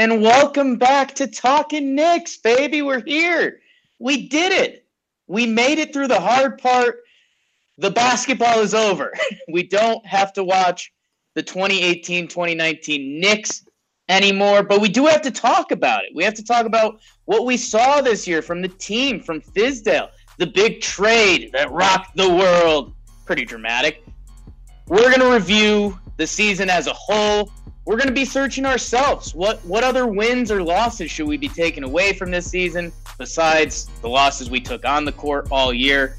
And welcome back to Talking Knicks, baby. We're here. We did it. We made it through the hard part. The basketball is over. we don't have to watch the 2018 2019 Knicks anymore, but we do have to talk about it. We have to talk about what we saw this year from the team, from Fizdale, the big trade that rocked the world. Pretty dramatic. We're going to review the season as a whole we're going to be searching ourselves. What what other wins or losses should we be taking away from this season besides the losses we took on the court all year?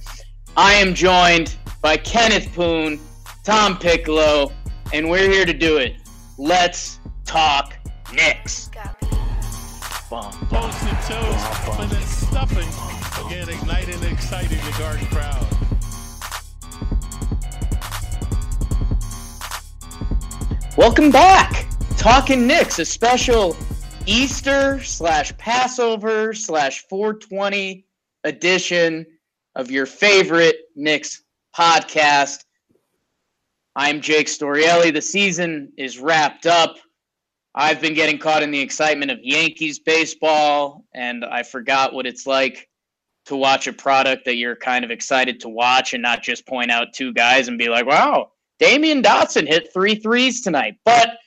I am joined by Kenneth Poon, Tom Piccolo, and we're here to do it. Let's talk Knicks. Toast and toast, and then stuffing. Again, igniting and exciting the Garden crowd. Welcome back, Talking Knicks, a special Easter slash Passover slash 420 edition of your favorite Knicks podcast. I'm Jake Storielli. The season is wrapped up. I've been getting caught in the excitement of Yankees baseball, and I forgot what it's like to watch a product that you're kind of excited to watch and not just point out two guys and be like, wow, Damyean Dotson hit three threes tonight, but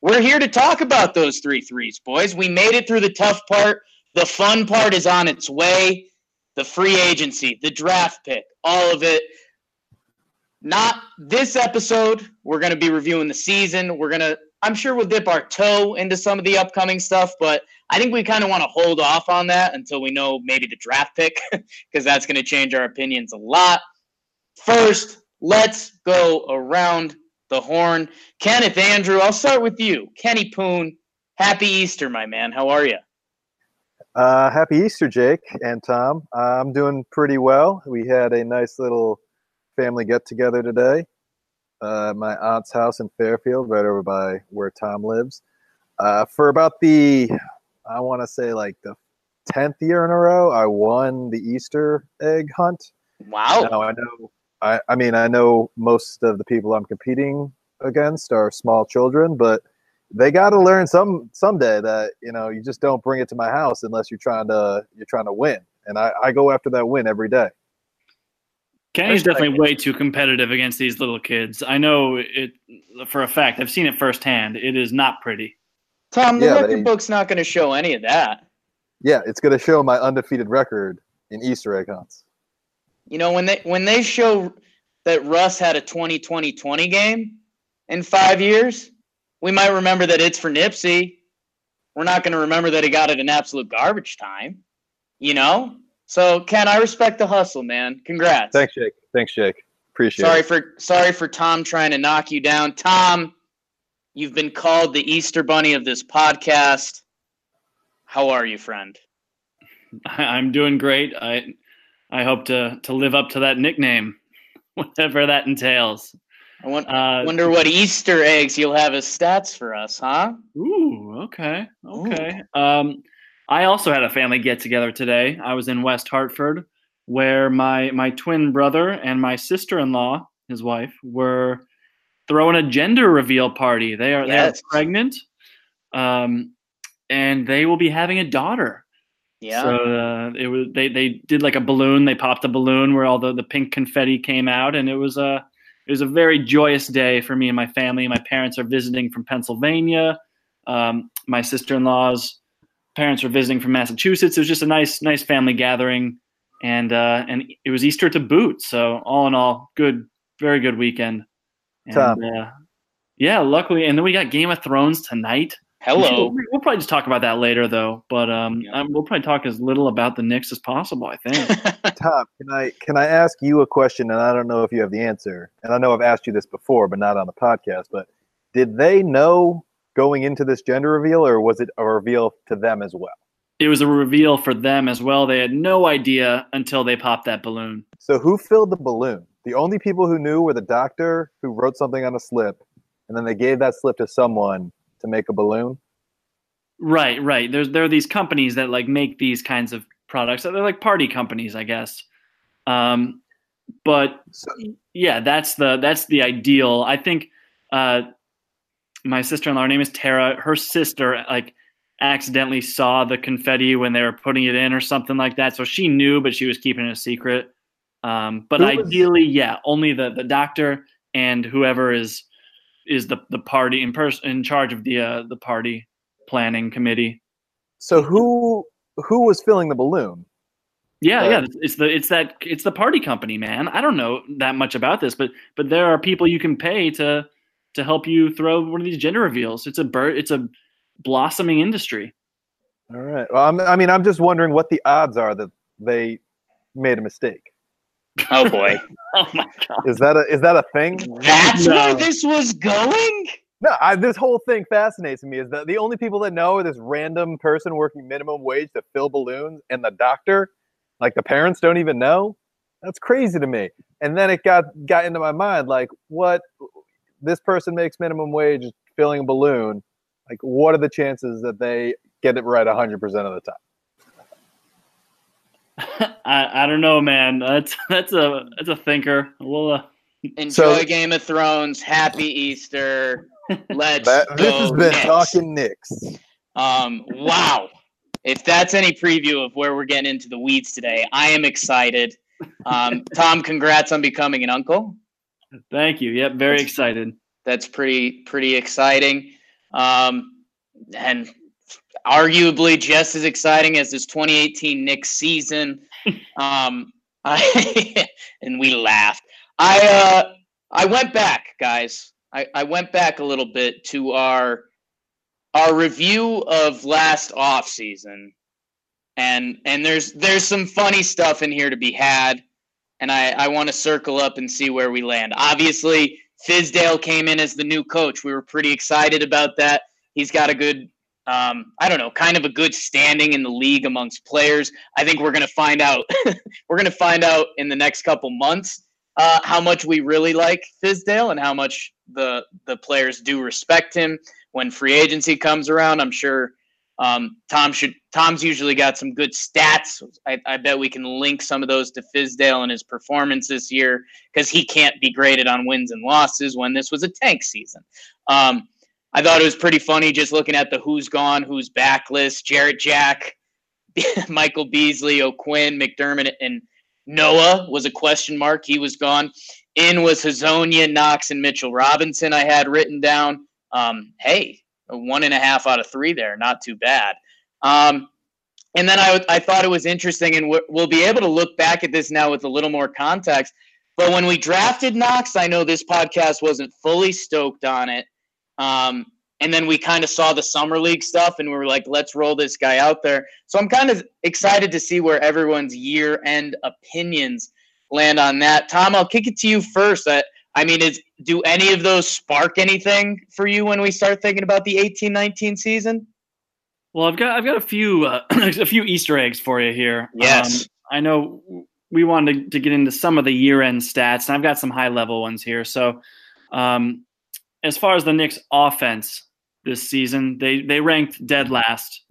we're here to talk about those three threes, boys. We made it through the tough part. The fun part is on its way. The free agency, the draft pick, all of it. Not this episode. We're going to be reviewing the season. We're going to, I'm sure we'll dip our toe into some of the upcoming stuff, but I think we kind of want to hold off on that until we know maybe the draft pick, because that's going to change our opinions a lot. First, Let's go around the horn. Kenneth Andrew, I'll start with you. Kenny Poon, happy Easter, my man. How are you? Uh, happy Easter, Jake and Tom. I'm doing pretty well. We had a nice little family get together today uh, my aunt's house in Fairfield, right over by where Tom lives. Uh, for about the, I want to say like the 10th year in a row, I won the Easter egg hunt. Wow. Now I know I, I mean, I know most of the people I'm competing against are small children, but they got to learn some someday that you know you just don't bring it to my house unless you're trying to you're trying to win, and I, I go after that win every day. Kenny's definitely way too competitive against these little kids. I know it for a fact. I've seen it firsthand. It is not pretty. Tom, the yeah, record they, book's not going to show any of that. Yeah, it's going to show my undefeated record in Easter egg hunts. You know, when they when they show that Russ had a 20-20-20 game in five years, we might remember that it's for Nipsey. We're not going to remember that he got it in absolute garbage time. You know? So Ken, I respect the hustle, man. Congrats. Thanks, Jake. Thanks, Jake. Appreciate sorry it. Sorry for sorry for Tom trying to knock you down. Tom, you've been called the Easter Bunny of this podcast. How are you, friend? I'm doing great. I I hope to to live up to that nickname, whatever that entails. I want, uh, wonder what Easter eggs you'll have as stats for us, huh? Ooh, okay, okay. Ooh. Um, I also had a family get together today. I was in West Hartford, where my my twin brother and my sister in law, his wife, were throwing a gender reveal party. They are yes. they are pregnant, um, and they will be having a daughter. Yeah. So uh, it was they they did like a balloon. They popped a balloon where all the, the pink confetti came out, and it was a it was a very joyous day for me and my family. My parents are visiting from Pennsylvania. Um, my sister in law's parents are visiting from Massachusetts. It was just a nice nice family gathering, and uh, and it was Easter to boot. So all in all, good, very good weekend. And, uh, yeah, luckily, and then we got Game of Thrones tonight. Hello. We'll, we'll, probably just talk about that later, though. But um, yeah. we'll probably talk as little about the Knicks as possible. I think. Tom, can I can I ask you a question? And I don't know if you have the answer. And I know I've asked you this before, but not on the podcast. But did they know going into this gender reveal, or was it a reveal to them as well? It was a reveal for them as well. They had no idea until they popped that balloon. So who filled the balloon? The only people who knew were the doctor who wrote something on a slip, and then they gave that slip to someone to make a balloon. Right, right. There's there are these companies that like make these kinds of products. They're like party companies, I guess. Um, but So, yeah, that's the that's the ideal. I think uh, my sister-in-law, her name is Tara. Her sister like accidentally saw the confetti when they were putting it in or something like that. So she knew, but she was keeping it a secret. Um, but Who was- ideally, yeah, only the the doctor and whoever is is the the party in person in charge of the uh, the party planning committee. so who who was filling the balloon? Yeah, Uh, yeah, it's the it's that it's the party company, man. I don't know that much about this, but but there are people you can pay to to help you throw one of these gender reveals. It's a bird. It's a blossoming industry. All right. Well, I'm, I mean, I'm just wondering what the odds are that they made a mistake. Oh boy, Oh my god! Is that a is that a thing? that's No. where this was going. No, I, this whole thing fascinates me. Is that the only people that know are this random person working minimum wage to fill balloons, and the doctor, like the parents, don't even know. That's crazy to me. And then it got got into my mind, like, what? This person makes minimum wage filling a balloon. Like, what are the chances that they get it right 100 percent of the time? I, I don't know, man. That's that's a that's a thinker. We'll uh, Enjoy So- Game of Thrones. Happy Easter. Let's That, go. this has been Knicks. talking Knicks. Um, wow. If that's any preview of where we're getting into the weeds today, I am excited. Um, Tom, congrats on becoming an uncle. thank you. Yep, very excited. That's pretty pretty exciting, um, and arguably just as exciting as this 2018 Knicks season. Um, I, and we laughed. I uh, I went back, guys. I, I went back a little bit to our our review of last off season, and and there's there's some funny stuff in here to be had, and I I want to circle up and see where we land. Obviously, Fizdale came in as the new coach. We were pretty excited about that. He's got a good, um, I don't know, kind of a good standing in the league amongst players. I think we're going to find out. we're going to find out in the next couple months uh, how much we really like Fizdale and how much the the players do respect him when free agency comes around. I'm sure um, Tom should. Tom's usually got some good stats. I, I bet we can link some of those to Fizdale and his performance this year because he can't be graded on wins and losses when this was a tank season. Um, I thought it was pretty funny just looking at the who's gone, who's back list. Jarrett Jack, Michael Beasley, O'Quinn, McDermott, and Noah was a question mark. He was gone. In was Hezonja, Knox, and Mitchell Robinson. I had written down. Um, hey, one and a half out of three there, not too bad. Um, and then I, I thought it was interesting, and we'll- we'll be able to look back at this now with a little more context. But when we drafted Knox, I know this podcast wasn't fully stoked on it. Um, and then we kind of saw the summer league stuff, and we were like, let's roll this guy out there. So I'm kind of excited to see where everyone's year end opinions land on that. Tom, I'll kick it to you first. I, I mean, is do any of those spark anything for you when we start thinking about the 18-19 season? Well, I've got I've got a few uh, a few Easter eggs for you here. Yes. Um, I know we wanted to, to get into some of the year end stats, and I've got some high level ones here. So, um, as far as the Knicks offense this season, they they ranked dead last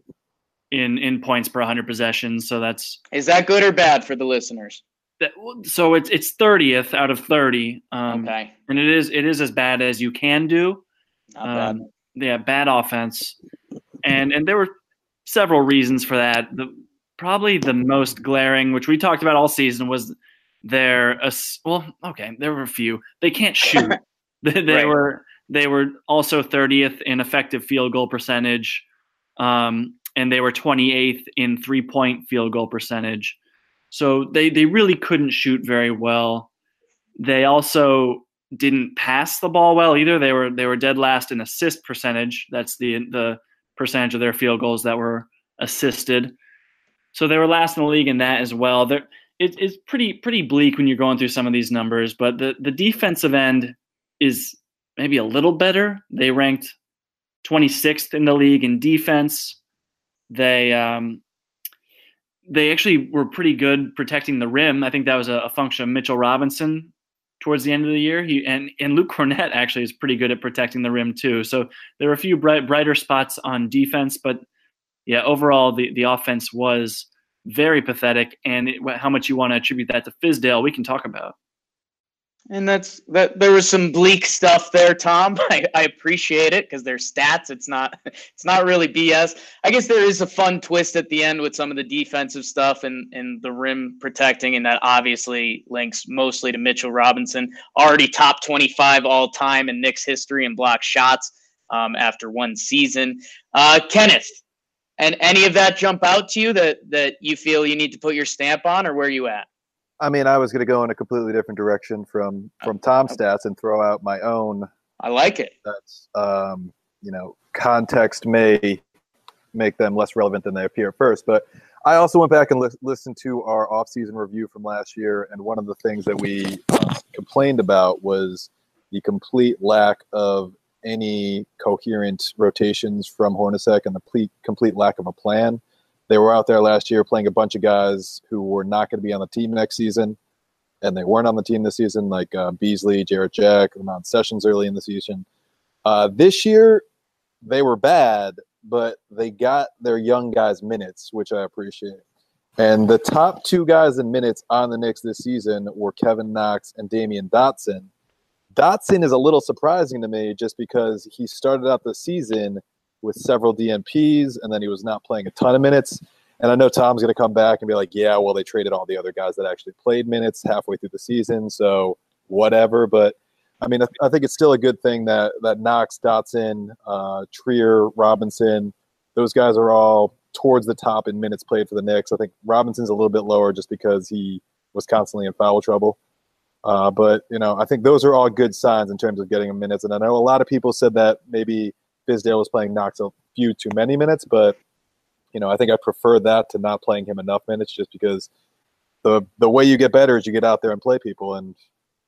in in points per 100 possessions. So that's Is that good or bad for the listeners? that, so it's it's 30th out of 30. Um, Okay, and it is it is as bad as you can do. not bad. Um, yeah, bad offense, and and there were several reasons for that. The probably the most glaring, which we talked about all season, was their well, okay, there were a few. They can't shoot. they they Right. were they were also 30th in effective field goal percentage, um, and they were 28th in three point field goal percentage. So they they really couldn't shoot very well. They also didn't pass the ball well either. They were they were dead last in assist percentage. That's the the percentage of their field goals that were assisted. So they were last in the league in that as well. They're, it, it's pretty pretty bleak when you're going through some of these numbers, but the the defensive end is maybe a little better. They ranked 26th in the league in defense. They um, they actually were pretty good protecting the rim. I think that was a, a, function of Mitchell Robinson towards the end of the year. He and and Luke Kornet actually is pretty good at protecting the rim too. So there were a few bright, brighter spots on defense, but yeah, overall the the offense was very pathetic. And it, how much you want to attribute that to Fizdale, we can talk about. And that's that. There was some bleak stuff there, Tom. I, I appreciate it because they're stats. It's not. It's not really BS. I guess there is a fun twist at the end with some of the defensive stuff and and the rim protecting, and that obviously links mostly to Mitchell Robinson, already top twenty five all time in Knicks history and block shots um, after one season. Uh, Kenneth, and any of that jump out to you that that you feel you need to put your stamp on, or where you at? I mean, I was going to go in a completely different direction from from Tom's stats and throw out my own. I like it. That's um, you know, context may make them less relevant than they appear at first, but I also went back and li- listened to our off-season review from last year, and one of the things that we uh, complained about was the complete lack of any coherent rotations from Hornacek and the complete, complete lack of a plan. They were out there last year playing a bunch of guys who were not going to be on the team next season, and they weren't on the team this season, like uh, Beasley, Jarrett Jack, Ramon Sessions early in the season. Uh, this year, they were bad, but they got their young guys minutes, which I appreciate. And the top two guys in minutes on the Knicks this season were Kevin Knox and Damyean Dotson. Dotson is a little surprising to me just because he started out the season – with several DNPs, and then he was not playing a ton of minutes. And I know Tom's going to come back and be like, yeah, well, they traded all the other guys that actually played minutes halfway through the season, so whatever. But I mean, I, think it's still a good thing that that Knox, Dotson, uh, Trier, Robinson, those guys are all towards the top in minutes played for the Knicks. I think Robinson's a little bit lower just because he was constantly in foul trouble. Uh, but you know, I think those are all good signs in terms of getting him minutes. And I know a lot of people said that maybe Fizdale was playing Knox a few too many minutes, but you know, I think I prefer that to not playing him enough minutes just because the the way you get better is you get out there and play people and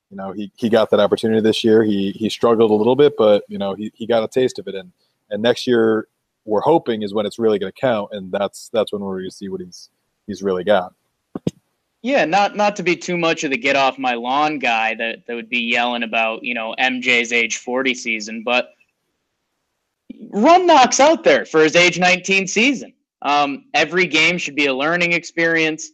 you know, he, he got that opportunity this year. He he struggled a little bit, but you know, he, he got a taste of it and and next year we're hoping is when it's really going to count and that's that's when we're going to see what he's he's really got. Yeah, not not to be too much of the get off my lawn guy that, that would be yelling about, you know, MJ's age 40 season, but run Knox out there for his age 19 season. Um, every game should be a learning experience.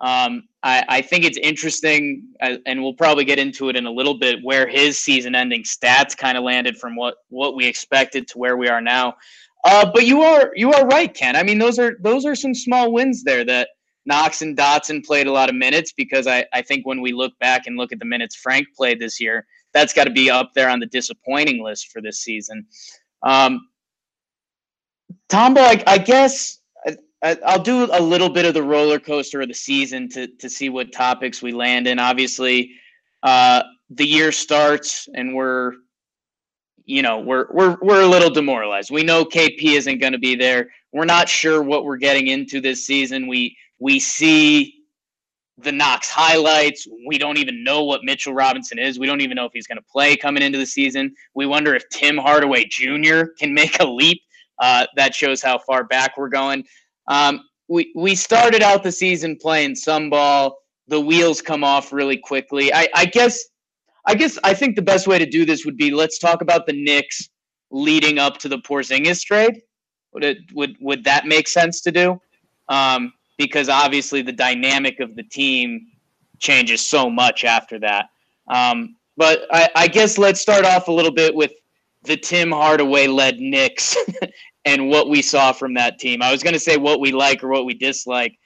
Um, I, I, think it's interesting, uh, and we'll probably get into it in a little bit, where his season-ending stats kind of landed from what what we expected to where we are now. Uh, but you are you are right, Ken. I mean, those are those are some small wins there that Knox and Dotson played a lot of minutes because I, I think when we look back and look at the minutes Frank played this year, that's got to be up there on the disappointing list for this season. Um, Tombo, I, I guess I, will do a little bit of the roller coaster of the season to to see what topics we land in. Obviously, uh, the year starts and we're you know we're we're we're a little demoralized. We know KP isn't going to be there. We're not sure what we're getting into this season. We we see the Knox highlights. We don't even know what Mitchell Robinson is. We don't even know if he's going to play coming into the season. We wonder if Tim Hardaway Jr. can make a leap. Uh, that shows how far back we're going. Um, we we started out the season playing some ball. The wheels come off really quickly. I, I guess I guess I think the best way to do this would be let's talk about the Knicks leading up to the Porzingis trade. Would it would would that make sense to do? Um, because obviously the dynamic of the team changes so much after that. Um, but I, I, guess let's start off a little bit with the Tim Hardaway led Knicks and what we saw from that team. I was going to say what we like or what we dislike.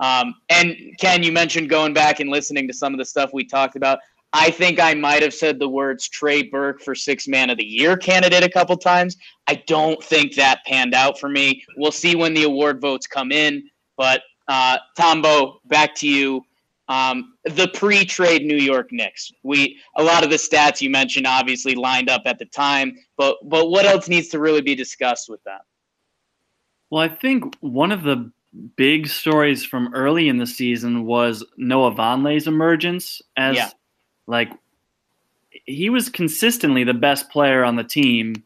Um, and Ken, you mentioned going back and listening to some of the stuff we talked about. I think I might have said the words Trey Burke for six man of the year candidate a couple times. I don't think that panned out for me. We'll see when the award votes come in. But uh, Tombo, back to you. Um, the pre-trade New York Knicks. We a lot of the stats you mentioned obviously lined up at the time, but but what else needs to really be discussed with that? Well, I think one of the big stories from early in the season was Noah Vonleh's emergence as yeah. like he was consistently the best player on the team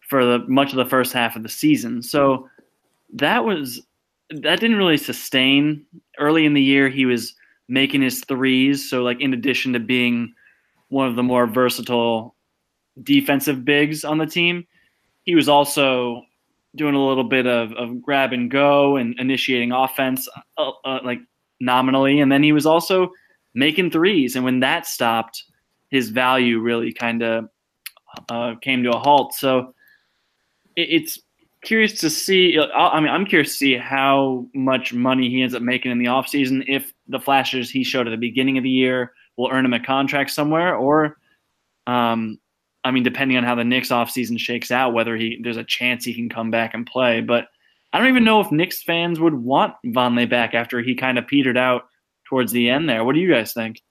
for the much of the first half of the season. So that was that didn't really sustain. Early in the year, he was making his threes. So like in addition to being one of the more versatile defensive bigs on the team, he was also doing a little bit of, of grab and go and initiating offense, uh, uh, like nominally, and then he was also making threes. And when that stopped, his value really kind of uh, came to a halt. So it, it's curious to see. I mean, I'm curious to see how much money he ends up making in the offseason if the flashes he showed at the beginning of the year will earn him a contract somewhere, or um, I mean, depending on how the Knicks offseason shakes out, whether he there's a chance he can come back and play. But I don't even know if Knicks fans would want Vonleh back after he kind of petered out towards the end there. What do you guys think?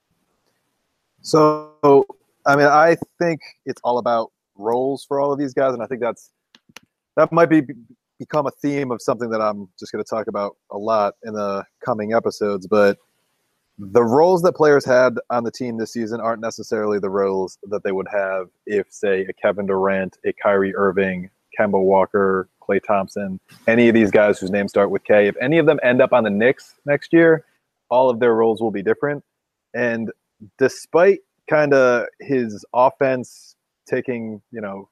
So, I mean, I think it's all about roles for all of these guys, and I think that's that might be become a theme of something that I'm just going to talk about a lot in the coming episodes. But the roles that players had on the team this season aren't necessarily the roles that they would have if, say, a Kevin Durant, a Kyrie Irving, Kemba Walker, Klay Thompson, any of these guys whose names start with K. If any of them end up on the Knicks next year, all of their roles will be different. And despite kind of his offense taking, you know,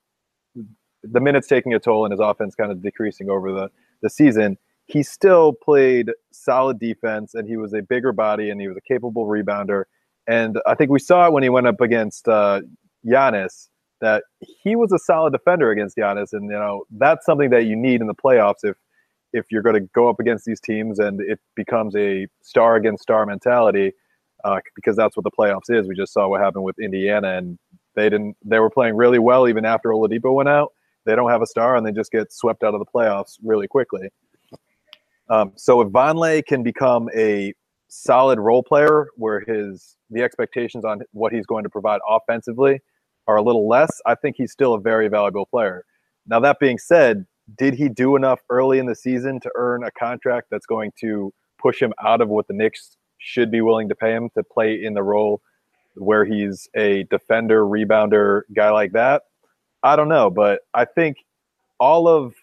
the minutes taking a toll and his offense kind of decreasing over the, the season, he still played solid defense and he was a bigger body and he was a capable rebounder. And I think we saw it when he went up against uh, Giannis that he was a solid defender against Giannis. And, you know, that's something that you need in the playoffs if, if you're going to go up against these teams and it becomes a star against star mentality, uh, because that's what the playoffs is. We just saw what happened with Indiana and they didn't, they were playing really well even after Oladipo went out. They don't have a star and they just get swept out of the playoffs really quickly. Um, so if Vonleh can become a solid role player where his the expectations on what he's going to provide offensively are a little less, I think he's still a very valuable player. Now that being said, did he do enough early in the season to earn a contract that's going to push him out of what the Knicks should be willing to pay him to play in the role where he's a defender, rebounder, guy like that? I don't know, but I think all of,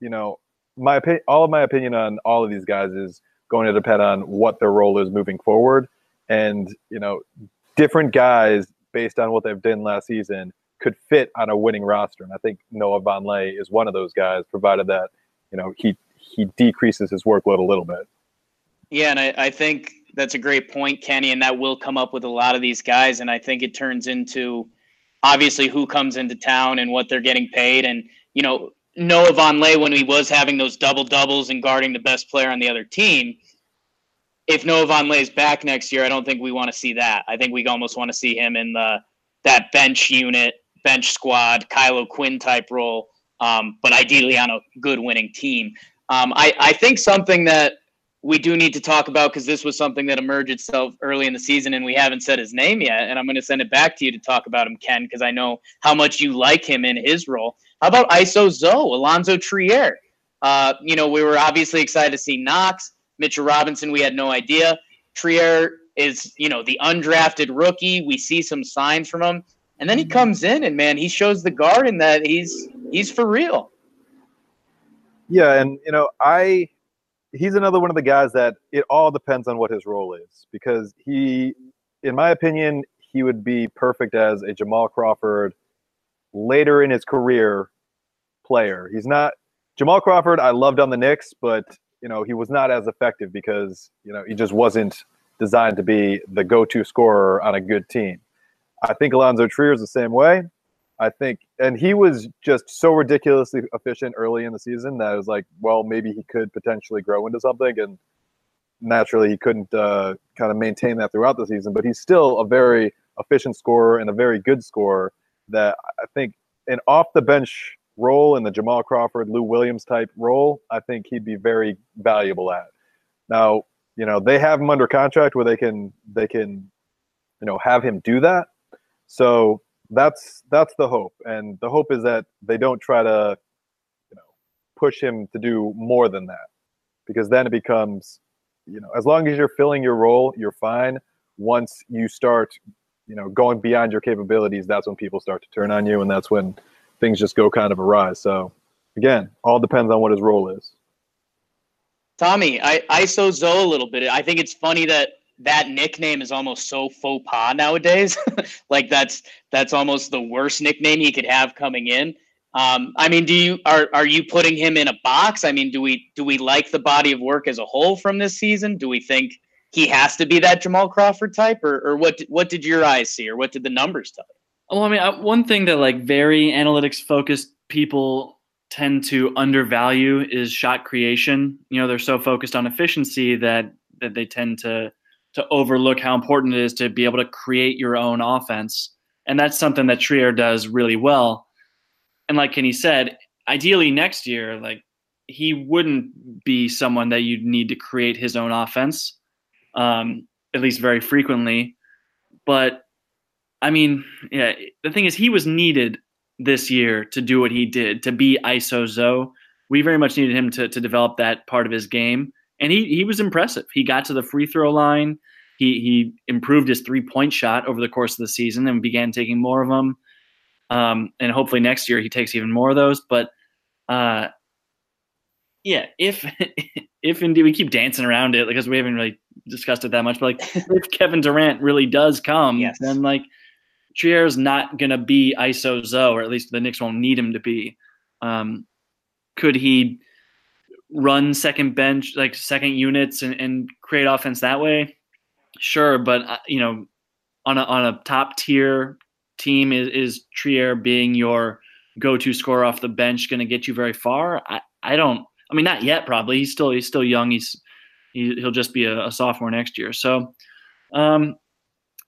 you know, my opinion, all of my opinion on all of these guys is going to depend on what their role is moving forward, and you know, different guys based on what they've done last season could fit on a winning roster. And I think Noah Vonleh is one of those guys, provided that you know he he decreases his workload a little bit. Yeah, and I, I think that's a great point, Kenny, and that will come up with a lot of these guys. And I think it turns into obviously who comes into town and what they're getting paid. And, you know, Noah Vonleh when he was having those double doubles and guarding the best player on the other team. If Noah Vonleh is back next year, I don't think we want to see that. I think we almost want to see him in the that bench unit, bench squad, Kyle O'Quinn type role, um, but ideally on a good winning team. Um, I, I think something that we do need to talk about because this was something that emerged itself early in the season and we haven't said his name yet. And I'm going to send it back to you to talk about him, Ken, because I know how much you like him in his role. How about ISO Zoe, Alonzo Trier? Uh, you know, we were obviously excited to see Knox, Mitchell Robinson. We had no idea. Trier is, you know, the undrafted rookie. We see some signs from him, and then he comes in and man, he shows the Garden that he's he's for real. Yeah, and you know, I he's another one of the guys that it all depends on what his role is because he, in my opinion, he would be perfect as a Jamal Crawford later in his career player. He's not Jamal Crawford. I loved on the Knicks, but you know he was not as effective because you know he just wasn't designed to be the go-to scorer on a good team. I think Alonzo Trier is the same way. I think, and he was just so ridiculously efficient early in the season that I was like, well, maybe he could potentially grow into something. And naturally, he couldn't uh, kind of maintain that throughout the season, but he's still a very efficient scorer and a very good scorer that I think an off the bench role in the Jamal Crawford, Lou Williams type role, I think he'd be very valuable at. Now, you know, they have him under contract where they can they can, you know, have him do that. So that's that's the hope, and the hope is that they don't try to, you know, push him to do more than that, because then it becomes, you know, as long as you're filling your role, you're fine. Once you start you know going beyond your capabilities that's when people start to turn on you and that's when things just go kind of awry. So again, all depends on what his role is. Tommy, I ISO Zoe a little bit. I think it's funny that that nickname is almost so faux pas nowadays. like that's that's almost the worst nickname he could have coming in. Um, I mean, do you are are you putting him in a box? I mean, do we do we like the body of work as a whole from this season? Do we think he has to be that Jamal Crawford type, or or what what did your eyes see, or what did the numbers tell you? Well, I mean, uh, one thing that like very analytics focused people tend to undervalue is shot creation. You know, they're so focused on efficiency that that they tend to to overlook how important it is to be able to create your own offense. And that's something that Trier does really well. And like Kenny said, ideally next year, like he wouldn't be someone that you'd need to create his own offense, um, at least very frequently. But I mean, yeah, the thing is, he was needed this year to do what he did, to be ISO Zoe. We very much needed him to, to develop that part of his game. And he, he was impressive. He got to the free throw line. He, he improved his three point shot over the course of the season and began taking more of them. Um, and hopefully next year he takes even more of those. But uh, yeah, if if indeed we keep dancing around it because we haven't really discussed it that much, but like if Kevin Durant really does come, yes. then like Trier's not to be ISO Zoe, or at least the Knicks won't need him to be. Um, could he run second bench, like second units, and, and create offense that way? Sure, but uh, you know, on a on a top tier team, is is Trier being your go to scorer off the bench going to get you very far? I, I don't. I mean, not yet. Probably he's still he's still young. He's he, will just be a, a, sophomore next year. So, um,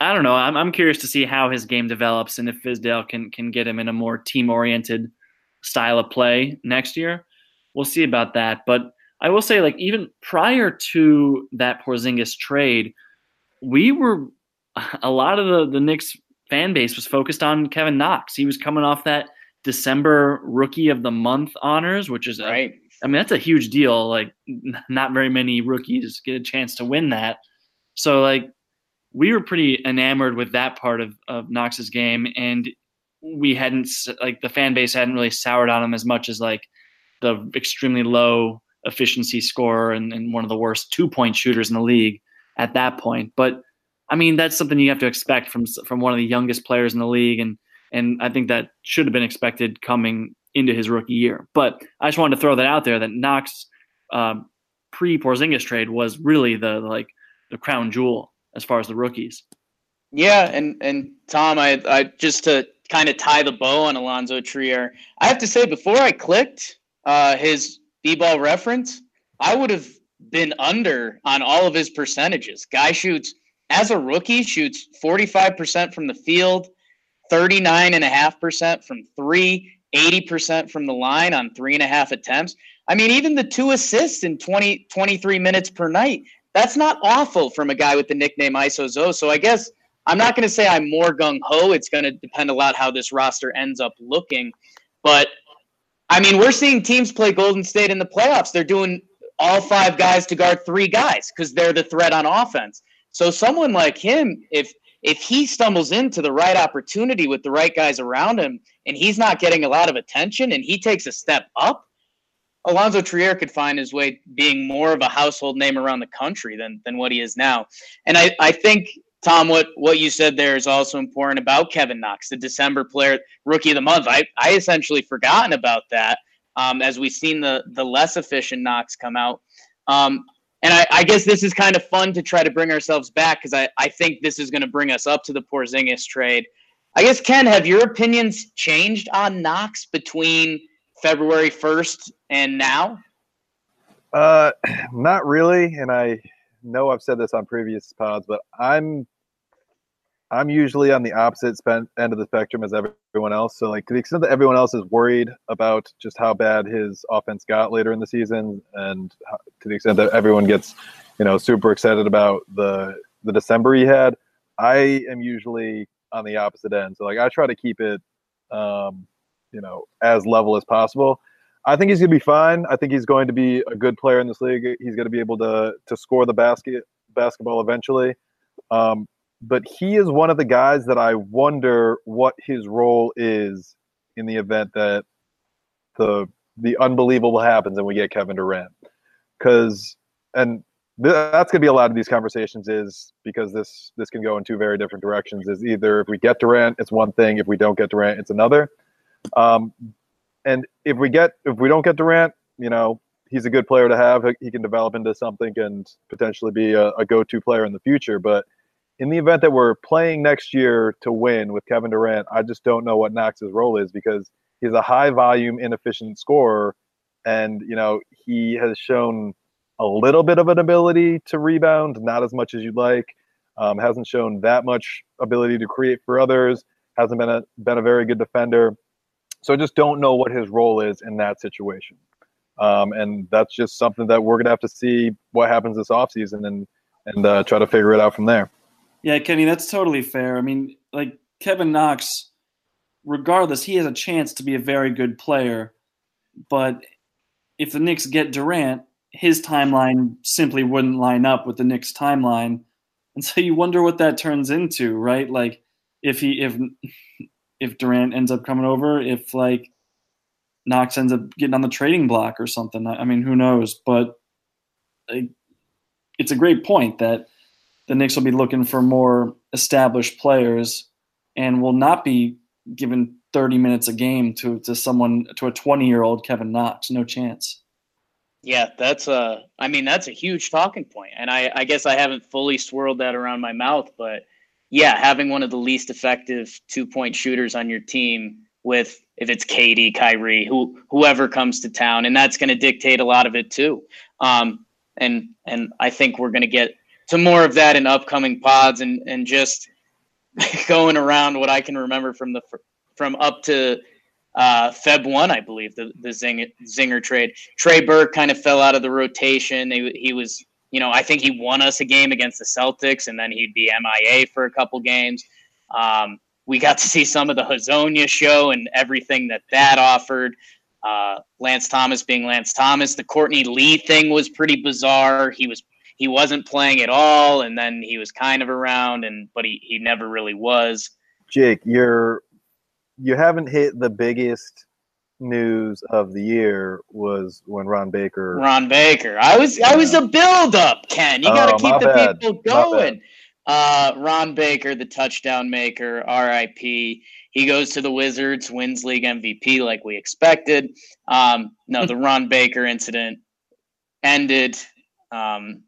I don't know. I'm, I'm curious to see how his game develops and if Fizdale can can get him in a more team oriented style of play next year. We'll see about that. But I will say, like even prior to that Porzingis trade, we were a lot of the the Knicks fan base was focused on Kevin Knox. He was coming off that December Rookie of the Month honors, which is right. I mean, that's a huge deal. Like, not very many rookies get a chance to win that. So, like, we were pretty enamored with that part of, of Knox's game, and we hadn't like the fan base hadn't really soured on him as much as like the extremely low efficiency scorer and, and one of the worst two point shooters in the league at that point. But I mean, that's something you have to expect from from one of the youngest players in the league, and and I think that should have been expected coming into his rookie year. But I just wanted to throw that out there that Knox um, pre Porzingis trade was really the like the crown jewel as far as the rookies. Yeah, and and Tom, I, I just to kind of tie the bow on Alonzo Trier, I have to say before I clicked uh, his b-ball reference, I would have been under on all of his percentages. Guy shoots as a rookie shoots 45% from the field, 39.5% from three, 80% from the line on three and a half attempts. I mean, even the two assists in 20, 23 minutes per night, that's not awful from a guy with the nickname ISO Zoe. So I guess I'm not going to say I'm more gung ho. It's going to depend a lot how this roster ends up looking. But I mean, we're seeing teams play Golden State in the playoffs. They're doing all five guys to guard three guys because they're the threat on offense. So someone like him, if if he stumbles into the right opportunity with the right guys around him and he's not getting a lot of attention and he takes a step up, Alonzo Trier could find his way being more of a household name around the country than than what he is now. And I, I think Tom, what what you said there is also important about Kevin Knox, the December player rookie of the month. I, I essentially forgotten about that um, as we've seen the the less efficient Knox come out. Um, and I, I, guess this is kind of fun to try to bring ourselves back because I, I think this is going to bring us up to the Porzingis trade. I guess Ken, have your opinions changed on Knox between February 1st and now? Uh, not really. And I know I've said this on previous pods, but I'm I'm usually on the opposite end of the spectrum as everyone else. So, like to the extent that everyone else is worried about just how bad his offense got later in the season, and to the extent that everyone gets, you know, super excited about the the December he had, I am usually on the opposite end. So, like I try to keep it, um, you know, as level as possible. I think he's going to be fine. I think he's going to be a good player in this league. He's going to be able to to score the basket basketball eventually. Um, but he is one of the guys that I wonder what his role is in the event that the the unbelievable happens and we get Kevin Durant. Because and th- that's going to be a lot of these conversations is because this this can go in two very different directions. Is either if we get Durant, it's one thing. If we don't get Durant, it's another. Um, and if we get if we don't get Durant, you know, he's a good player to have. He can develop into something and potentially be a, a go-to player in the future. But in the event that we're playing next year to win with Kevin Durant, I just don't know what Knox's role is because he's a high volume, inefficient scorer, and you know he has shown a little bit of an ability to rebound, not as much as you'd like. Um, hasn't shown that much ability to create for others. Hasn't been a been a very good defender. So I just don't know what his role is in that situation. Um, and that's just something that we're gonna have to see what happens this offseason and and uh, try to figure it out from there. Yeah, Kenny, that's totally fair. I mean, like Kevin Knox, regardless, he has a chance to be a very good player. But if the Knicks get Durant, his timeline simply wouldn't line up with the Knicks timeline. And so you wonder what that turns into, right? Like if he if if Durant ends up coming over, if like Knox ends up getting on the trading block or something. I mean, who knows? But it's a great point that the Knicks will be looking for more established players and will not be given 30 minutes a game to, to someone to a 20 year old Kevin Knox. No chance. Yeah, that's a. I mean, that's a huge talking point, and I, I guess I haven't fully swirled that around my mouth, but yeah, having one of the least effective two point shooters on your team with if it's KD, Kyrie, who whoever comes to town, and that's going to dictate a lot of it too. Um, and and I think we're going to get to more of that in upcoming pods, and and just going around what I can remember from the from up to uh, Feb one, I believe the the Zing, Zinger trade. Trey Burke kind of fell out of the rotation. He, he was, you know, I think he won us a game against the Celtics, and then he'd be MIA for a couple games. Um, we got to see some of the Hezonja show and everything that that offered. Uh, Lance Thomas being Lance Thomas. The Courtney Lee thing was pretty bizarre. He was he wasn't playing at all, and then he was kind of around, and but he he never really was. Jake, you're you haven't hit the biggest news of the year was when Ron Baker. Ron Baker. I was I was a build up, Ken. You got to oh, keep the bad. people going. Uh, Ron Baker, the touchdown maker, RIP. He goes to the Wizards, wins league MVP like we expected. Um, no, the Ron Baker incident ended, um,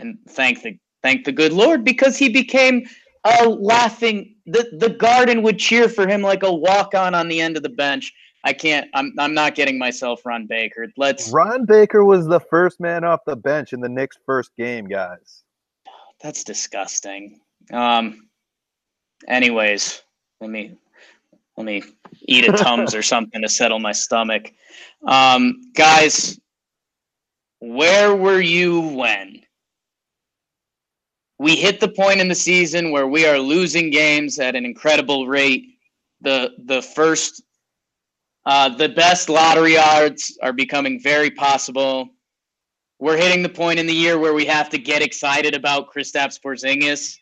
and thank the thank the good Lord because he became a laughing. The the Garden would cheer for him like a walk on on the end of the bench. I can't. I'm. I'm not getting myself Ron Baker. Let's. Ron Baker was the first man off the bench in the Knicks' first game, guys. That's disgusting. Um. Anyways, let me let me eat a tums or something to settle my stomach. Um, guys, where were you when we hit the point in the season where we are losing games at an incredible rate? The the first uh, the best lottery odds are becoming very possible we're hitting the point in the year where we have to get excited about Kristaps Porzingis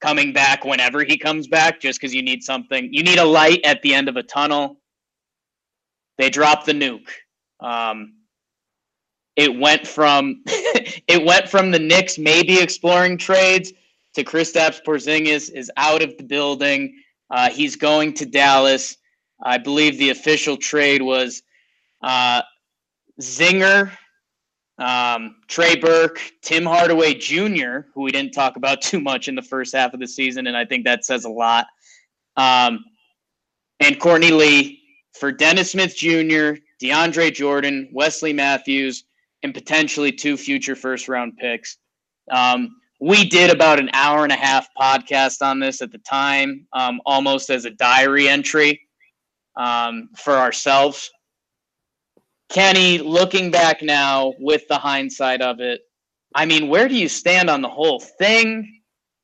coming back whenever he comes back, just because you need something. You need a light at the end of a tunnel. They dropped the nuke. Um, it went from it went from the Knicks maybe exploring trades to Kristaps Porzingis is out of the building. Uh, he's going to Dallas. I believe the official trade was uh, Zinger um, Trey Burke, Tim Hardaway Jr., who we didn't talk about too much in the first half of the season, and I think that says a lot. Um, and Courtney Lee for Dennis Smith Jr., DeAndre Jordan, Wesley Matthews, and potentially two future first round picks. Um, we did about an hour and a half podcast on this at the time, um, almost as a diary entry um, for ourselves. Kenny, looking back now with the hindsight of it, I mean, where do you stand on the whole thing?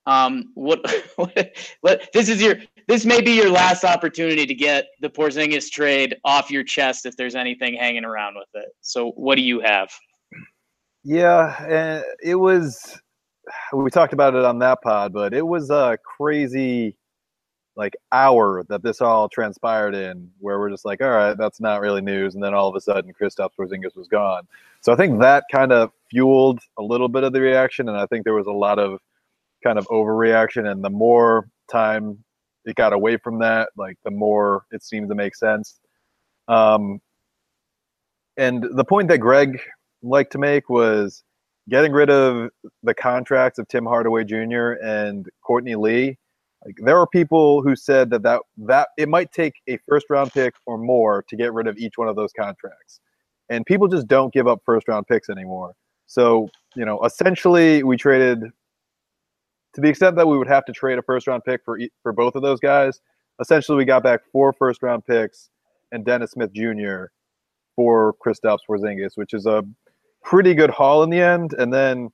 Um, what, what, this is your this may be your last opportunity to get the Porzingis trade off your chest if there's anything hanging around with it. So, what do you have? Yeah, it was. We talked about it on that pod, but it was a crazy like hour that this all transpired in, where we're just like, all right, that's not really news, and then all of a sudden, Kristaps Porzingis was gone. So I think that kind of fueled a little bit of the reaction, and I think there was a lot of kind of overreaction. And the more time it got away from that, like the more it seemed to make sense. Um, and the point that Greg liked to make was getting rid of the contracts of Tim Hardaway Jr. and Courtney Lee. Like there are people who said that, that that it might take a first round pick or more to get rid of each one of those contracts. And people just don't give up first round picks anymore. So, you know, essentially we traded to the extent that we would have to trade a first round pick for for both of those guys. Essentially we got back four first round picks and Dennis Smith Jr. for Kristaps Porzingis, which is a pretty good haul in the end. And then,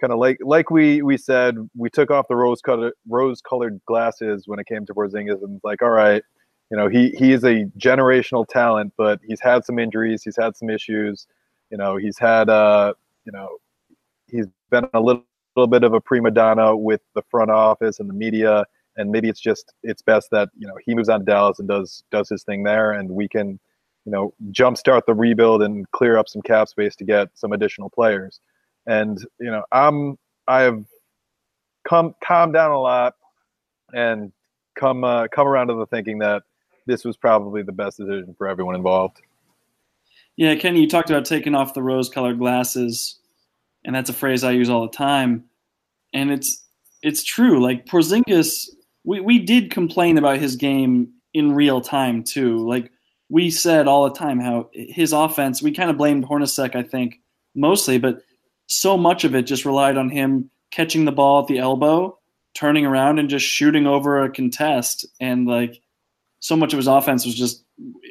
kind of like like we we said, we took off the rose colored rose colored glasses when it came to Porzingis, and like, all right, you know, he he is a generational talent, but he's had some injuries, he's had some issues, you know, he's had uh, you know, he's been a little little bit of a prima donna with the front office and the media and maybe it's just it's best that you know he moves on to Dallas and does does his thing there and we can you know, jumpstart the rebuild and clear up some cap space to get some additional players. And you know, I'm I have come calmed down a lot and come uh, come around to the thinking that this was probably the best decision for everyone involved. Yeah, Kenny, you talked about taking off the rose-colored glasses, and that's a phrase I use all the time. And it's it's true. Like Porzingis, we, we did complain about his game in real time too. Like we said all the time how his offense, we kind of blamed Hornacek, I think, mostly, but so much of it just relied on him catching the ball at the elbow, turning around and just shooting over a contest. And like so much of his offense was just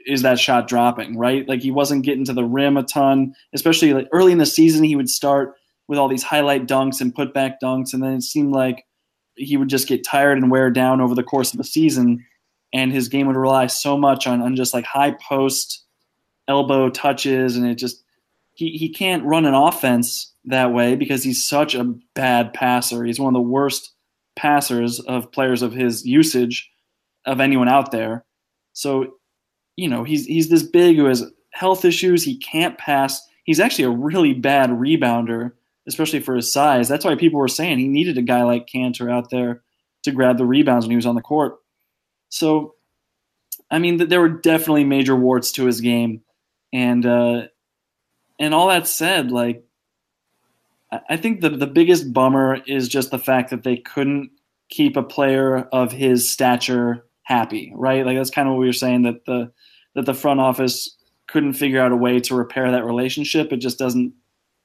is that shot dropping, right? Like he wasn't getting to the rim a ton, especially like early in the season, he would start with all these highlight dunks and putback dunks. And then it seemed like he would just get tired and wear down over the course of the season and his game would rely so much on, on just like high post elbow touches and it just he, he can't run an offense that way because he's such a bad passer. He's one of the worst passers of players of his usage of anyone out there. So, you know, he's he's this big who has health issues. He can't pass. He's actually a really bad rebounder, especially for his size. That's why people were saying he needed a guy like Kanter out there to grab the rebounds when he was on the court. So, I mean, there were definitely major warts to his game, and uh, and all that said, like, I think the the biggest bummer is just the fact that they couldn't keep a player of his stature happy, right? Like that's kind of what we were saying that the that the front office couldn't figure out a way to repair that relationship. It just doesn't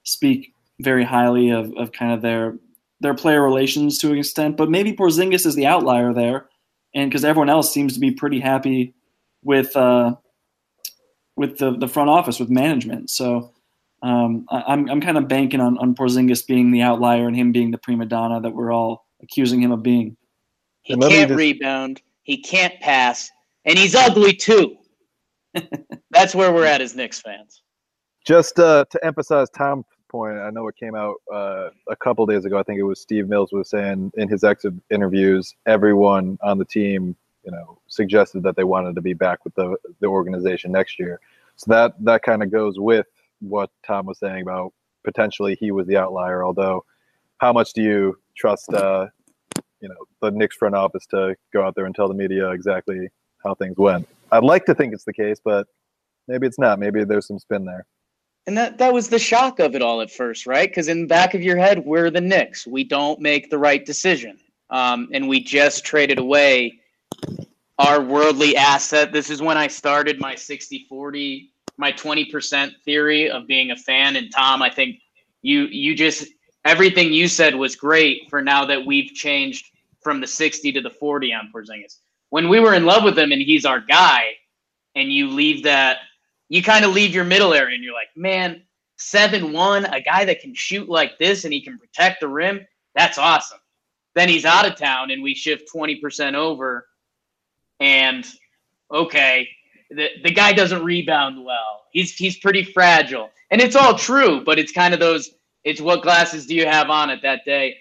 speak very highly of, of kind of their their player relations to an extent. But maybe Porzingis is the outlier there and because everyone else seems to be pretty happy with uh, with the, the front office with management. So um, I, I'm I'm kind of banking on on Porzingis being the outlier and him being the prima donna that we're all accusing him of being. He can't just... rebound. He can't pass, and he's ugly too. That's where we're at as Knicks fans. Just uh, to emphasize Tom point, I know it came out uh, a couple days ago. I think it was Steve Mills was saying in his exit interviews, everyone on the team, you know, suggested that they wanted to be back with the the organization next year. So that that kind of goes with what Tom was saying about potentially he was the outlier. Although, how much do you trust, uh, you know, the Knicks front office to go out there and tell the media exactly how things went? I'd like to think it's the case, but maybe it's not. Maybe there's some spin there. And that, that was the shock of it all at first, right? Because in the back of your head, we're the Knicks. We don't make the right decision. Um, and we just traded away our worldly asset. This is when I started my 60 40, my 20% theory of being a fan. And Tom, I think you you just everything you said was great for now that we've changed from the 60 to the 40 on Porzingis. When we were in love with him and he's our guy, and you leave that you kind of leave your middle area and you're like, man, 7 1, a guy that can shoot like this and he can protect the rim, that's awesome. Then he's out of town and we shift 20% over. And okay, the, the guy doesn't rebound well. He's he's pretty fragile. And it's all true, but it's kind of those it's what glasses do you have on at that day?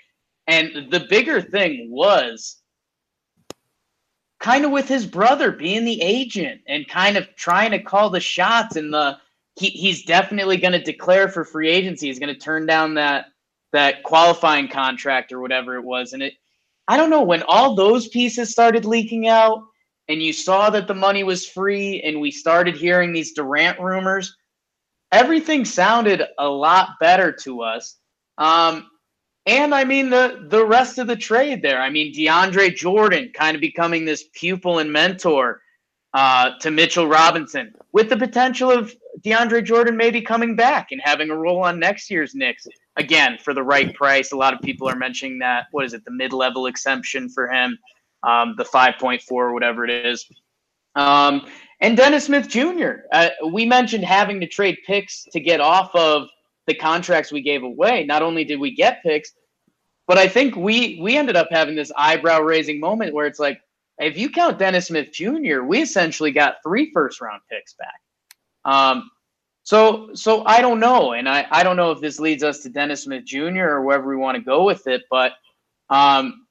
And the bigger thing was kind of with his brother being the agent and kind of trying to call the shots and the he, he's definitely going to declare for free agency. He's going to turn down that that qualifying contract or whatever it was. And it, I don't know when all those pieces started leaking out and you saw that the money was free and we started hearing these Durant rumors, everything sounded a lot better to us. Um, and I mean the the rest of the trade there. I mean DeAndre Jordan kind of becoming this pupil and mentor uh, to Mitchell Robinson, with the potential of DeAndre Jordan maybe coming back and having a role on next year's Knicks again for the right price. A lot of people are mentioning that. What is it? The mid-level exemption for him, um, the 5.4 or whatever it is. Um, and Dennis Smith Jr. Uh, we mentioned having to trade picks to get off of the contracts we gave away. Not only did we get picks, but I think we we ended up having this eyebrow raising moment where it's like, if you count Dennis Smith Jr., we essentially got three first round picks back. Um, so so I don't know, and I, I don't know if this leads us to Dennis Smith Jr. or wherever we want to go with it, but um,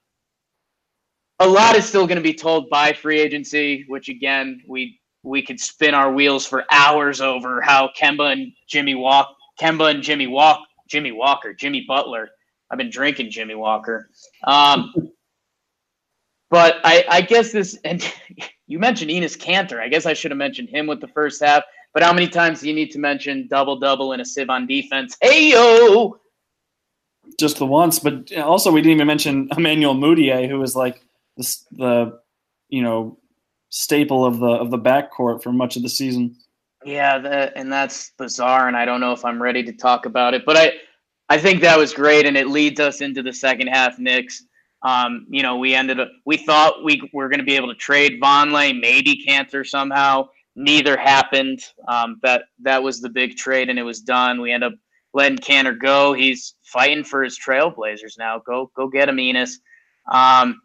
a lot is still going to be told by free agency, which again we we could spin our wheels for hours over how Kemba and Jimmy Walk Kemba and Jimmy Walk Jimmy Walker Jimmy Butler. I've been drinking Jimmy Walker. Um, but I, I guess this and you mentioned Enes Kanter. I guess I should have mentioned him with the first half. But how many times do you need to mention double double and a sieve on defense? Hey yo, just the once. But also, we didn't even mention Emmanuel Mudiay, who was like the, the you know staple of the of the backcourt for much of the season. Yeah, that, and that's bizarre, and I don't know if I'm ready to talk about it. But I I think that was great, and it leads us into the second half. Knicks. Um, you know, we ended up. We thought we were going to be able to trade Vonleh, maybe Kanter somehow neither happened. Um, that that was the big trade, and it was done. We end up letting Kanter go. He's fighting for his Trailblazers now. Go go get him, Enes. Um,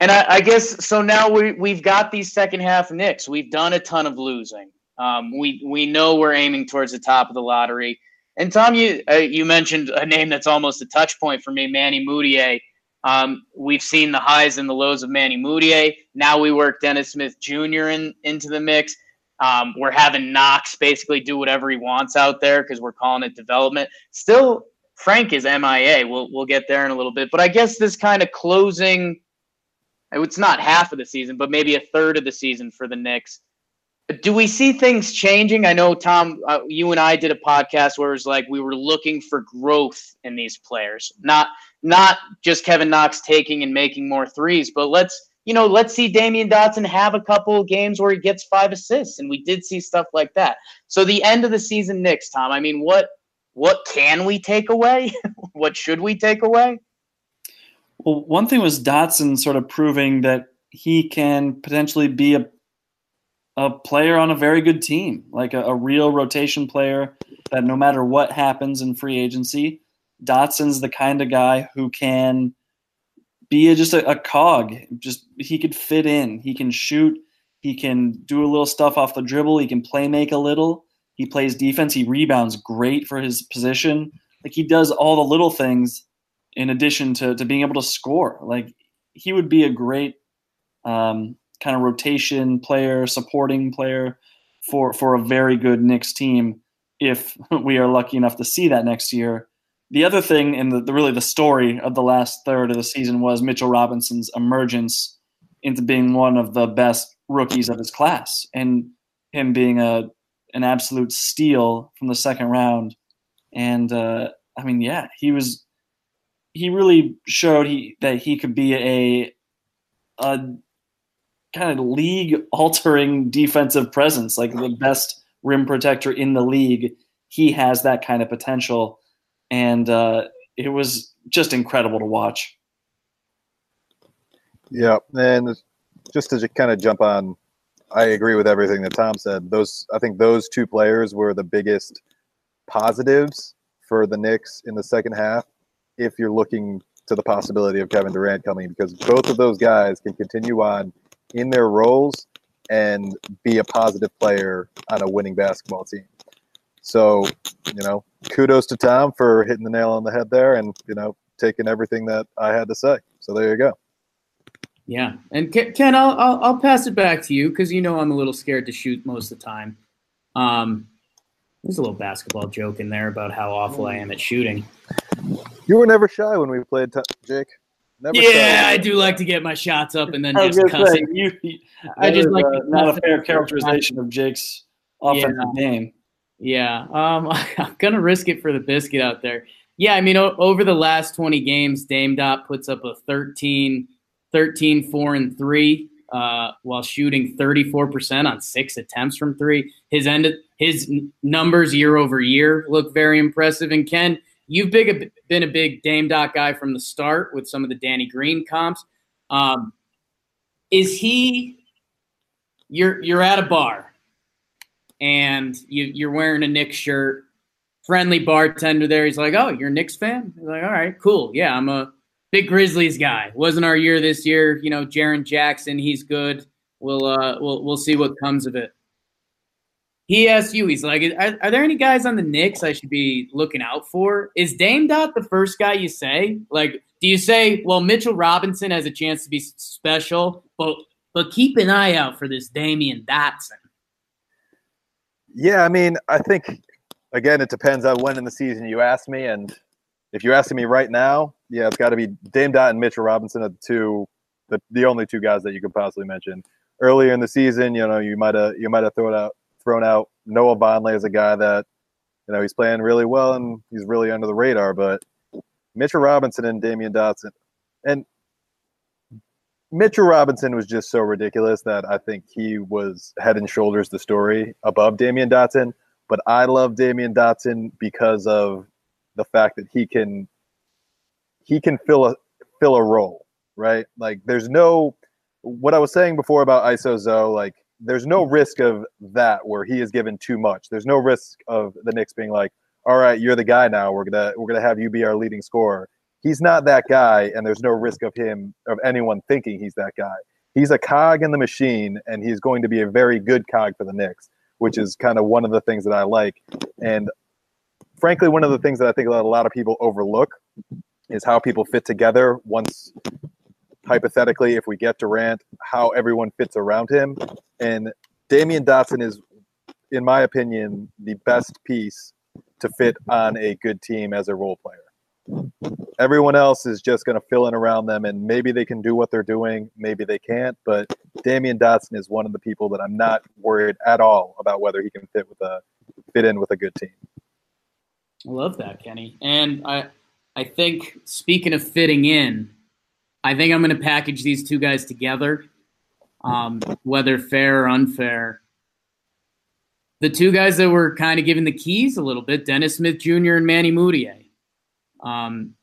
and I, I, guess so. Now we we've got these second half Knicks. We've done a ton of losing. Um, we we know we're aiming towards the top of the lottery. And Tom, you uh, you mentioned a name that's almost a touch point for me, Manny Mudiay. Um, we've seen the highs and the lows of Manny Mudiay. Now we work Dennis Smith Jr. in into the mix. Um, we're having Knox basically do whatever he wants out there because we're calling it development. Still, Frank is MIA. We'll we'll get there in a little bit, but I guess this kind of closing. It's not half of the season, but maybe a third of the season for the Knicks. Do we see things changing? I know Tom, uh, you and I did a podcast where it was like we were looking for growth in these players, not not just Kevin Knox taking and making more threes, but let's you know let's see Damyean Dotson have a couple games where he gets five assists, and we did see stuff like that. So the end of the season, Knicks, Tom. I mean, what what can we take away? what should we take away? Well, one thing was Dotson sort of proving that he can potentially be a a player on a very good team, like a, a real rotation player that no matter what happens in free agency, Dotson's the kind of guy who can be a, just a, a, cog. Just he could fit in. He can shoot. He can do a little stuff off the dribble. He can play make a little. He plays defense. He rebounds great for his position. Like he does all the little things in addition to, to being able to score. Like he would be a great um, kind of rotation player, supporting player for for a very good Knicks team if we are lucky enough to see that next year the other thing, and the, the, really the story of the last third of the season was Mitchell Robinson's emergence into being one of the best rookies of his class, and him being a an absolute steal from the second round. And uh, I mean, yeah, he was. He really showed he that he could be a a kind of league altering defensive presence, like the best rim protector in the league. He has that kind of potential and uh, it was just incredible to watch. Yeah, and just to kind of jump on, I agree with everything that Tom said. Those I think those two players were the biggest positives for the Knicks in the second half. If you're looking to the possibility of Kevin Durant coming, because both of those guys can continue on in their roles and be a positive player on a winning basketball team. So, you know, kudos to Tom for hitting the nail on the head there and, you know, taking everything that I had to say. So there you go. Yeah, and Ken, I'll I'll, I'll pass it back to you because you know I'm a little scared to shoot most of the time. Um, there's a little basketball joke in there about how awful I am at shooting. You were never shy when we played, t- Jake. Never yeah, I do like to get my shots up and then just cuss you, I just like uh, not a fair characterization of Jake's offensive yeah. game. Yeah, um, I'm gonna risk it for the biscuit out there. Yeah, I mean, o- over the last 20 games, Dame Dot puts up a 13, 13, 4, and 3 uh, while shooting 34% on six attempts from three. His end, his numbers year over year look very impressive. And Ken, you've big, been a big Dame Dot guy from the start with some of the Danny Green comps. Um, is he? You're you're at a bar, and you, you're wearing a Knicks shirt. Friendly bartender there. He's like, "Oh, you're a Knicks fan?" He's like, "All right, cool. Yeah, I'm a big Grizzlies guy. Wasn't our year this year. You know, Jaren Jackson, he's good. We'll uh, we'll we'll see what comes of it." He asked you, he's like, are, are, there any guys on the Knicks I should be looking out for? Is Dame Dot the first guy you say? Like, do you say, well, Mitchell Robinson has a chance to be special, but but keep an eye out for this Damyean Dotson? Yeah, I mean, I think again, it depends on when in the season you ask me, and if you're asking me right now, yeah, it's got to be Dame Dot and Mitchell Robinson are the two, the, the only two guys that you could possibly mention. Earlier in the season, you know, you might have you might have thrown out thrown out Noah Vonleh as a guy that, you know, he's playing really well and he's really under the radar. But Mitchell Robinson and Damyean Dotson, and Mitchell Robinson was just so ridiculous that I think he was head and shoulders the story above Damyean Dotson. But I love Damyean Dotson because of the fact that he can he can fill a fill a role, right? Like there's no what I was saying before about ISO Zoe, like there's no risk of that where he is given too much. There's no risk of the Knicks being like, all right, you're the guy now. We're gonna we're gonna have you be our leading scorer. He's not that guy, and there's no risk of him of anyone thinking he's that guy. He's a cog in the machine, and he's going to be a very good cog for the Knicks, which is kind of one of the things that I like. And frankly, one of the things that I think that a lot of people overlook is how people fit together once hypothetically, if we get Durant, how everyone fits around him. And Damyean Dotson is, in my opinion, the best piece to fit on a good team as a role player. Everyone else is just going to fill in around them, and maybe they can do what they're doing, maybe they can't. But Damyean Dotson is one of the people that I'm not worried at all about whether he can fit with a fit in with a good team. I love that, Kenny. And I I think speaking of fitting in, I think I'm going to package these two guys together, um, whether fair or unfair. The two guys that were kind of given the keys a little bit, Dennis Smith Jr. and Manny Mudiay. Um,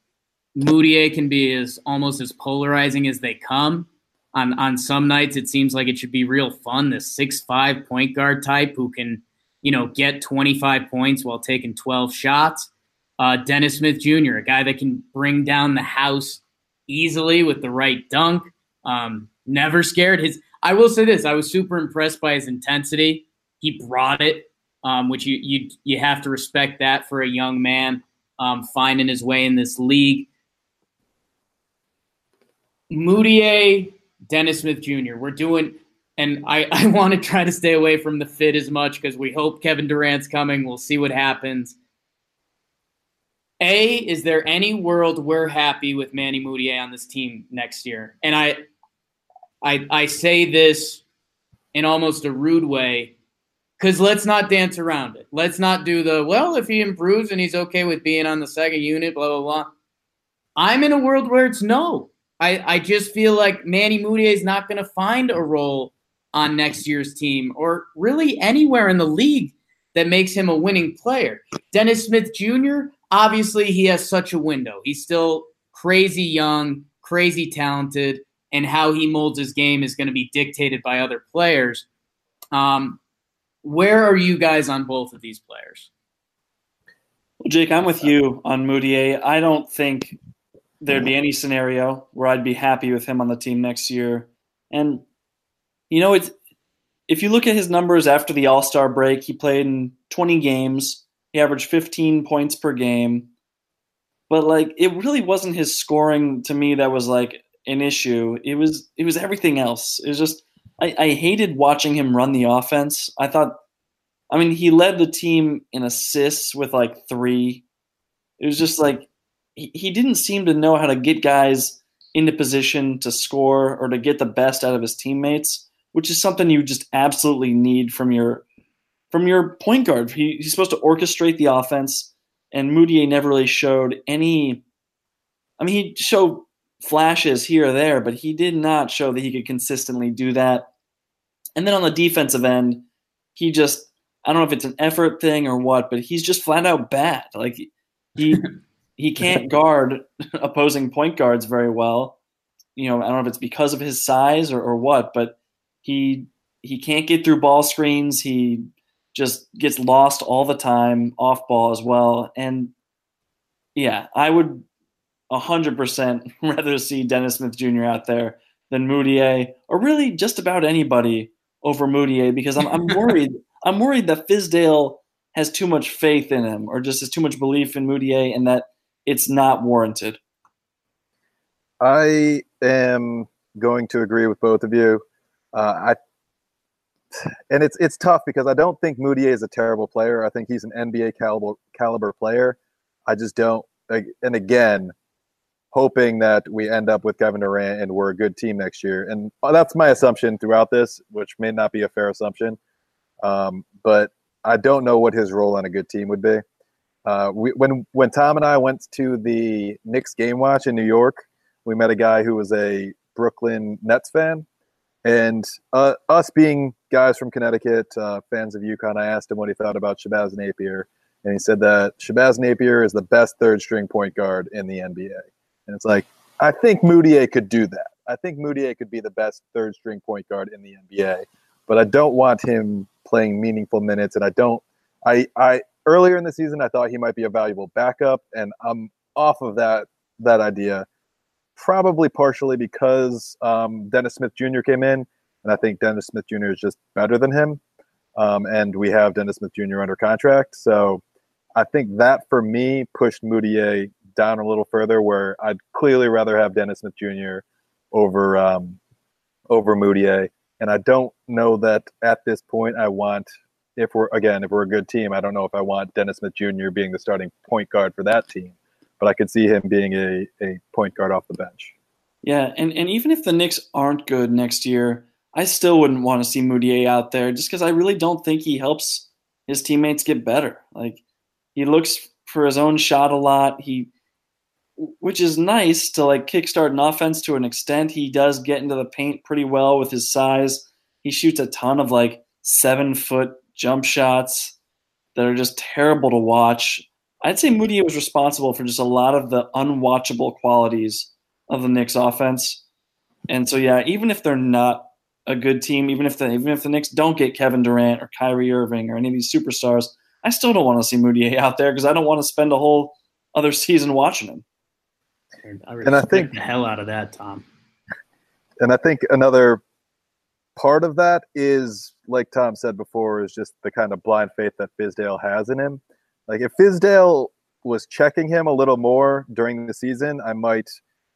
Mudiay can be as almost as polarizing as they come. On on some nights, it seems like it should be real fun. This six five point guard type who can, you know, get 25 points while taking 12 shots. Uh, Dennis Smith Jr., a guy that can bring down the house easily with the right dunk. Um, never scared. His I will say this: I was super impressed by his intensity. He brought it, um, which you you you have to respect that for a young man um, finding his way in this league. Mudiay, Dennis Smith Jr. We're doing, and I, I want to try to stay away from the fit as much because we hope Kevin Durant's coming. We'll see what happens. A, is there any world we're happy with Manny Mudiay on this team next year? And I, I, I say this in almost a rude way because let's not dance around it. Let's not do the well. If he improves and he's okay with being on the second unit, blah blah blah. I'm in a world where it's no. I, I just feel like Manny Mudiay is not going to find a role on next year's team or really anywhere in the league that makes him a winning player. Dennis Smith Jr obviously he has such a window. He's still crazy young, crazy talented, and how he molds his game is going to be dictated by other players. Um, where are you guys on both of these players? Well, Jake, I'm with you on Mudiay. I don't think there'd be any scenario where I'd be happy with him on the team next year. And you know, it's if you look at his numbers after the All Star break, he played in 20 games. He averaged 15 points per game. But like it really wasn't his scoring to me that was like an issue. It was it was everything else. It was just I, I hated watching him run the offense. I thought, I mean, he led the team in assists with like three. It was just like he, he didn't seem to know how to get guys into position to score or to get the best out of his teammates, which is something you just absolutely need from your from your point guard. He, he's supposed to orchestrate the offense, and Mudiay never really showed any. I mean, he showed flashes here or there, but he did not show that he could consistently do that. And then on the defensive end, he just I don't know if it's an effort thing or what, but he's just flat out bad. Like he he can't guard opposing point guards very well. You know, I don't know if it's because of his size or, or what, but he he can't get through ball screens. He just gets lost all the time off ball as well. And yeah, I would 100% rather see Dennis Smith Jr. out there than Mudiay, or really just about anybody over Mudiay, because I'm, I'm worried. I'm worried that Fizdale has too much faith in him, or just has too much belief in Mudiay, and that it's not warranted. I am going to agree with both of you. Uh, I and it's it's tough because I don't think Mudiay is a terrible player. I think he's an NBA caliber caliber player. I just don't. And again, hoping that we end up with Kevin Durant and we're a good team next year. And that's my assumption throughout this, which may not be a fair assumption. Um, but I don't know what his role on a good team would be. Uh, we, when when Tom and I went to the Knicks game watch in New York, we met a guy who was a Brooklyn Nets fan, and uh, us being guys from Connecticut, uh, fans of UConn, I asked him what he thought about Shabazz Napier, and he said that Shabazz Napier is the best third string point guard in the NBA. And it's like, I think Mudiay could do that. I think Mudiay could be the best third string point guard in the NBA, but I don't want him playing meaningful minutes. And I don't, I, I, earlier in the season, I thought he might be a valuable backup, and I'm off of that, that idea, probably partially because um, Dennis Smith Jr. came in, and I think Dennis Smith Jr. is just better than him. Um, and we have Dennis Smith Jr. under contract. So I think that for me pushed Mudiay down a little further, where I'd clearly rather have Dennis Smith Jr. over um, over Mudiay, and I don't know that at this point I want. If we're again, if we're a good team, I don't know if I want Dennis Smith Jr. being the starting point guard for that team, but I could see him being a, a point guard off the bench. Yeah, and, and even if the Knicks aren't good next year, I still wouldn't want to see Mudiay out there just because I really don't think he helps his teammates get better. Like he looks for his own shot a lot. He which is nice to like kickstart an offense to an extent. He does get into the paint pretty well with his size. He shoots a ton of like seven foot jump shots that are just terrible to watch. I'd say Moody was responsible for just a lot of the unwatchable qualities of the Knicks offense. And so yeah, even if they're not a good team, even if the even if the Knicks don't get Kevin Durant or Kyrie Irving or any of these superstars, I still don't want to see Moody out there because I don't want to spend a whole other season watching him. I and I think the hell out of that, Tom. And I think another part of that is, like Tom said before, is just the kind of blind faith that Fizdale has in him. Like if Fizdale was checking him a little more during the season, I might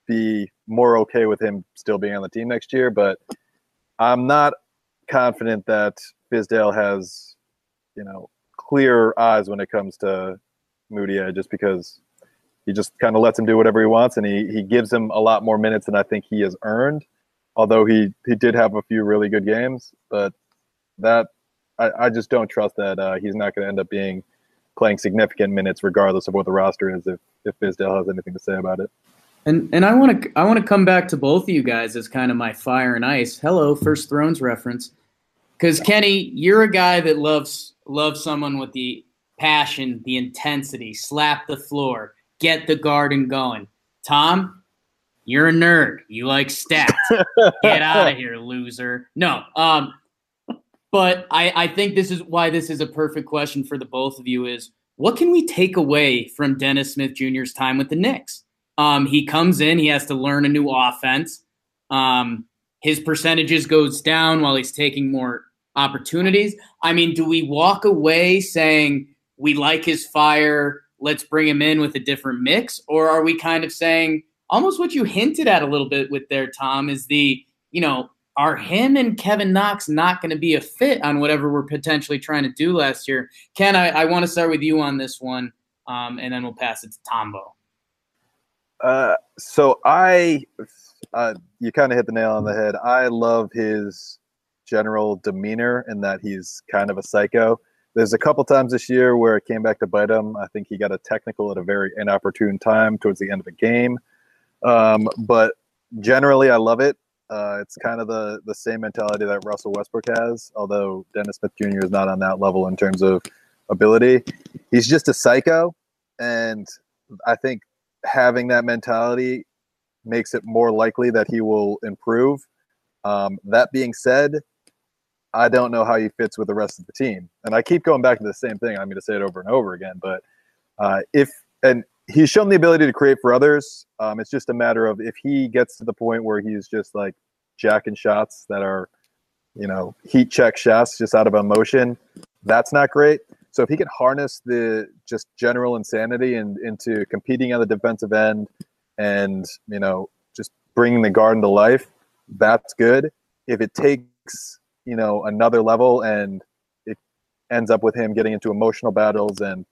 be more okay with him still being on the team next year. But I'm not confident that Fizdale has, you know, clear eyes when it comes to Mudiay, just because he just kind of lets him do whatever he wants, and he he gives him a lot more minutes than I think he has earned. Although he he did have a few really good games, but that I, I just don't trust that uh, he's not going to end up being playing significant minutes regardless of what the roster is. If if Fizdale has anything to say about it. And and I want to I want to come back to both of you guys as kind of my fire and ice. Hello, First Thrones reference. Because Kenny, you're a guy that loves loves someone with the passion, the intensity, slap the floor, get the garden going. Tom, you're a nerd. You like stats. get out of here, loser. No, um, but I, I think this is why this is a perfect question for the both of you is what can we take away from Dennis Smith Jr.'s time with the Knicks? Um, he comes in, he has to learn a new offense. Um, his percentages goes down while he's taking more opportunities. I mean, do we walk away saying we like his fire? let's bring him in with a different mix? Or are we kind of saying, almost what you hinted at a little bit with there, Tom, is the you know are him and Kevin Knox not going to be a fit on whatever we're potentially trying to do last year? Ken, I, I want to start with you on this one, um, and then we'll pass it to Tombo. Uh, so I, uh, you kind of hit the nail on the head. I love his general demeanor and that he's kind of a psycho. There's a couple times this year where it came back to bite him. I think he got a technical at a very inopportune time towards the end of a game. Um, but generally, I love it. Uh, it's kind of the the same mentality that Russell Westbrook has, although Dennis Smith Jr. is not on that level in terms of ability. He's just a psycho, and I think having that mentality makes it more likely that he will improve. Um, that being said, I don't know how he fits with the rest of the team, and I keep going back to the same thing. I'm going to say it over and over again, but uh, if and he's shown the ability to create for others. Um, it's just a matter of if he gets to the point where he's just like jacking shots that are, you know, heat check shots just out of emotion. That's not great. So if he can harness the just general insanity and into competing on the defensive end, and you know, just bringing the garden to life, that's good. If it takes you know another level and it ends up with him getting into emotional battles and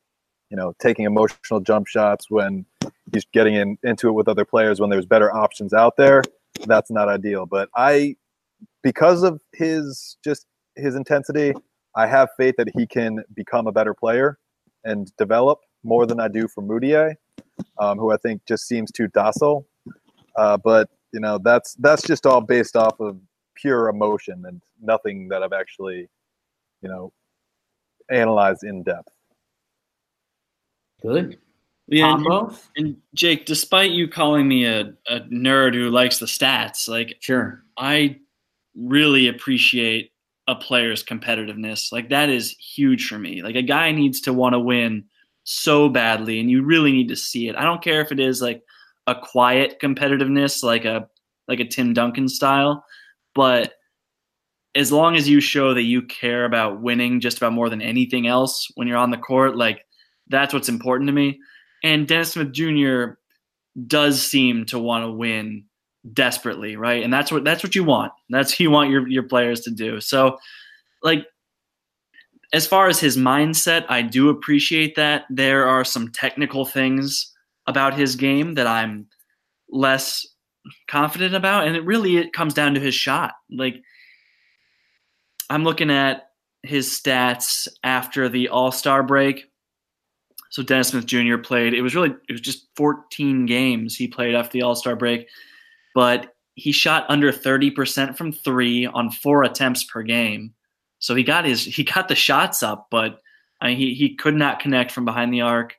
you know, taking emotional jump shots when he's getting in, into it with other players when there's better options out there. That's not ideal. But I, because of his just his intensity, I have faith that he can become a better player and develop more than I do for Mudiay, um, who I think just seems too docile. Uh, but you know, that's that's just all based off of pure emotion and nothing that I've actually, you know, analyzed in depth. Good. Yeah, and, and, Jake, despite you calling me a, a nerd who likes the stats, like sure, I really appreciate a player's competitiveness. Like that is huge for me. Like a guy needs to want to win so badly, and you really need to see it. I don't care if it is like a quiet competitiveness, like a like a Tim Duncan style, but as long as you show that you care about winning just about more than anything else when you're on the court, like that's what's important to me. And Dennis Smith Jr. does seem to want to win desperately, right? And that's what that's what you want. That's what you want your your players to do. So, like, as far as his mindset, I do appreciate that. There are some technical things about his game that I'm less confident about, and it really it comes down to his shot. Like, I'm looking at his stats after the All Star break. So Dennis Smith Jr. played. It was really it was just 14 games he played after the All Star break, but he shot under 30% from three on four attempts per game. So he got his he got the shots up, but I mean, he he could not connect from behind the arc.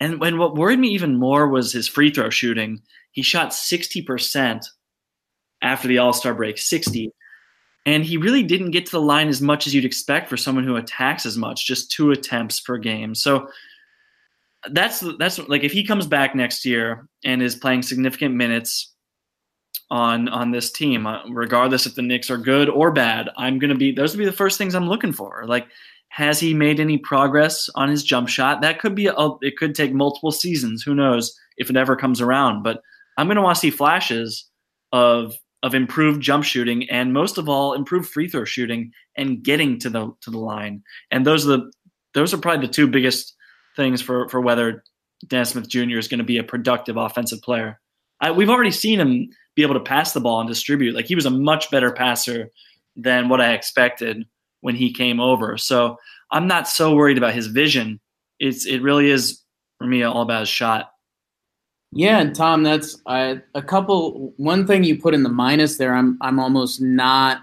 And when what worried me even more was his free throw shooting. He shot 60% after the All Star break, 60. And he really didn't get to the line as much as you'd expect for someone who attacks as much, just two attempts per game. So that's that's like if he comes back next year and is playing significant minutes on on this team, uh, regardless if the Knicks are good or bad, I'm gonna be those would be the first things I'm looking for. Like, has he made any progress on his jump shot? That could be a, it could take multiple seasons. Who knows if it ever comes around? But I'm gonna want to see flashes of of improved jump shooting and most of all improved free throw shooting and getting to the to the line. And those are the those are probably the two biggest things for for whether Dan Smith Jr. is going to be a productive offensive player. I, we've already seen him be able to pass the ball and distribute. Like he was a much better passer than what I expected when he came over. So I'm not so worried about his vision. It's it really is for me all about his shot. Yeah, and Tom, that's uh, a couple. One thing you put in the minus there, I'm I'm almost not.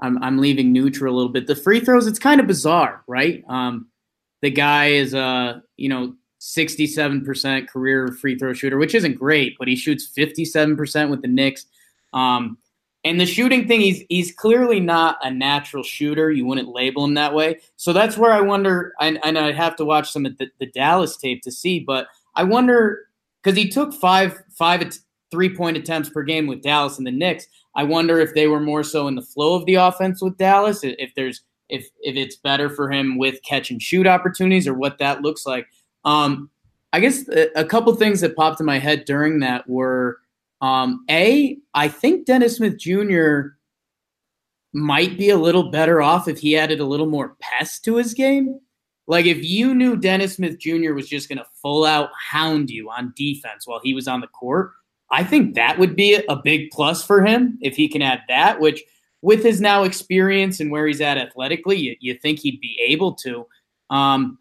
I'm I'm leaving neutral a little bit. The free throws, it's kind of bizarre, right? Um, the guy is a you know 67% career free throw shooter, which isn't great, but he shoots 57% with the Knicks. Um, and the shooting thing, he's he's clearly not a natural shooter. You wouldn't label him that way. So that's where I wonder, and, and I have to watch some of the, the Dallas tape to see, but I wonder because he took five five three point attempts per game with Dallas and the Knicks. I wonder if they were more so in the flow of the offense with Dallas. If there's if if it's better for him with catch and shoot opportunities or what that looks like. Um, I guess a, couple things that popped in my head during that were Um, a, I think Dennis Smith Jr. might be a little better off if he added a little more pest to his game. Like if you knew Dennis Smith Jr. was just going to full out hound you on defense while he was on the court, I think that would be a big plus for him if he can add that, which with his now experience and where he's at athletically, you, you think he'd be able to. Um,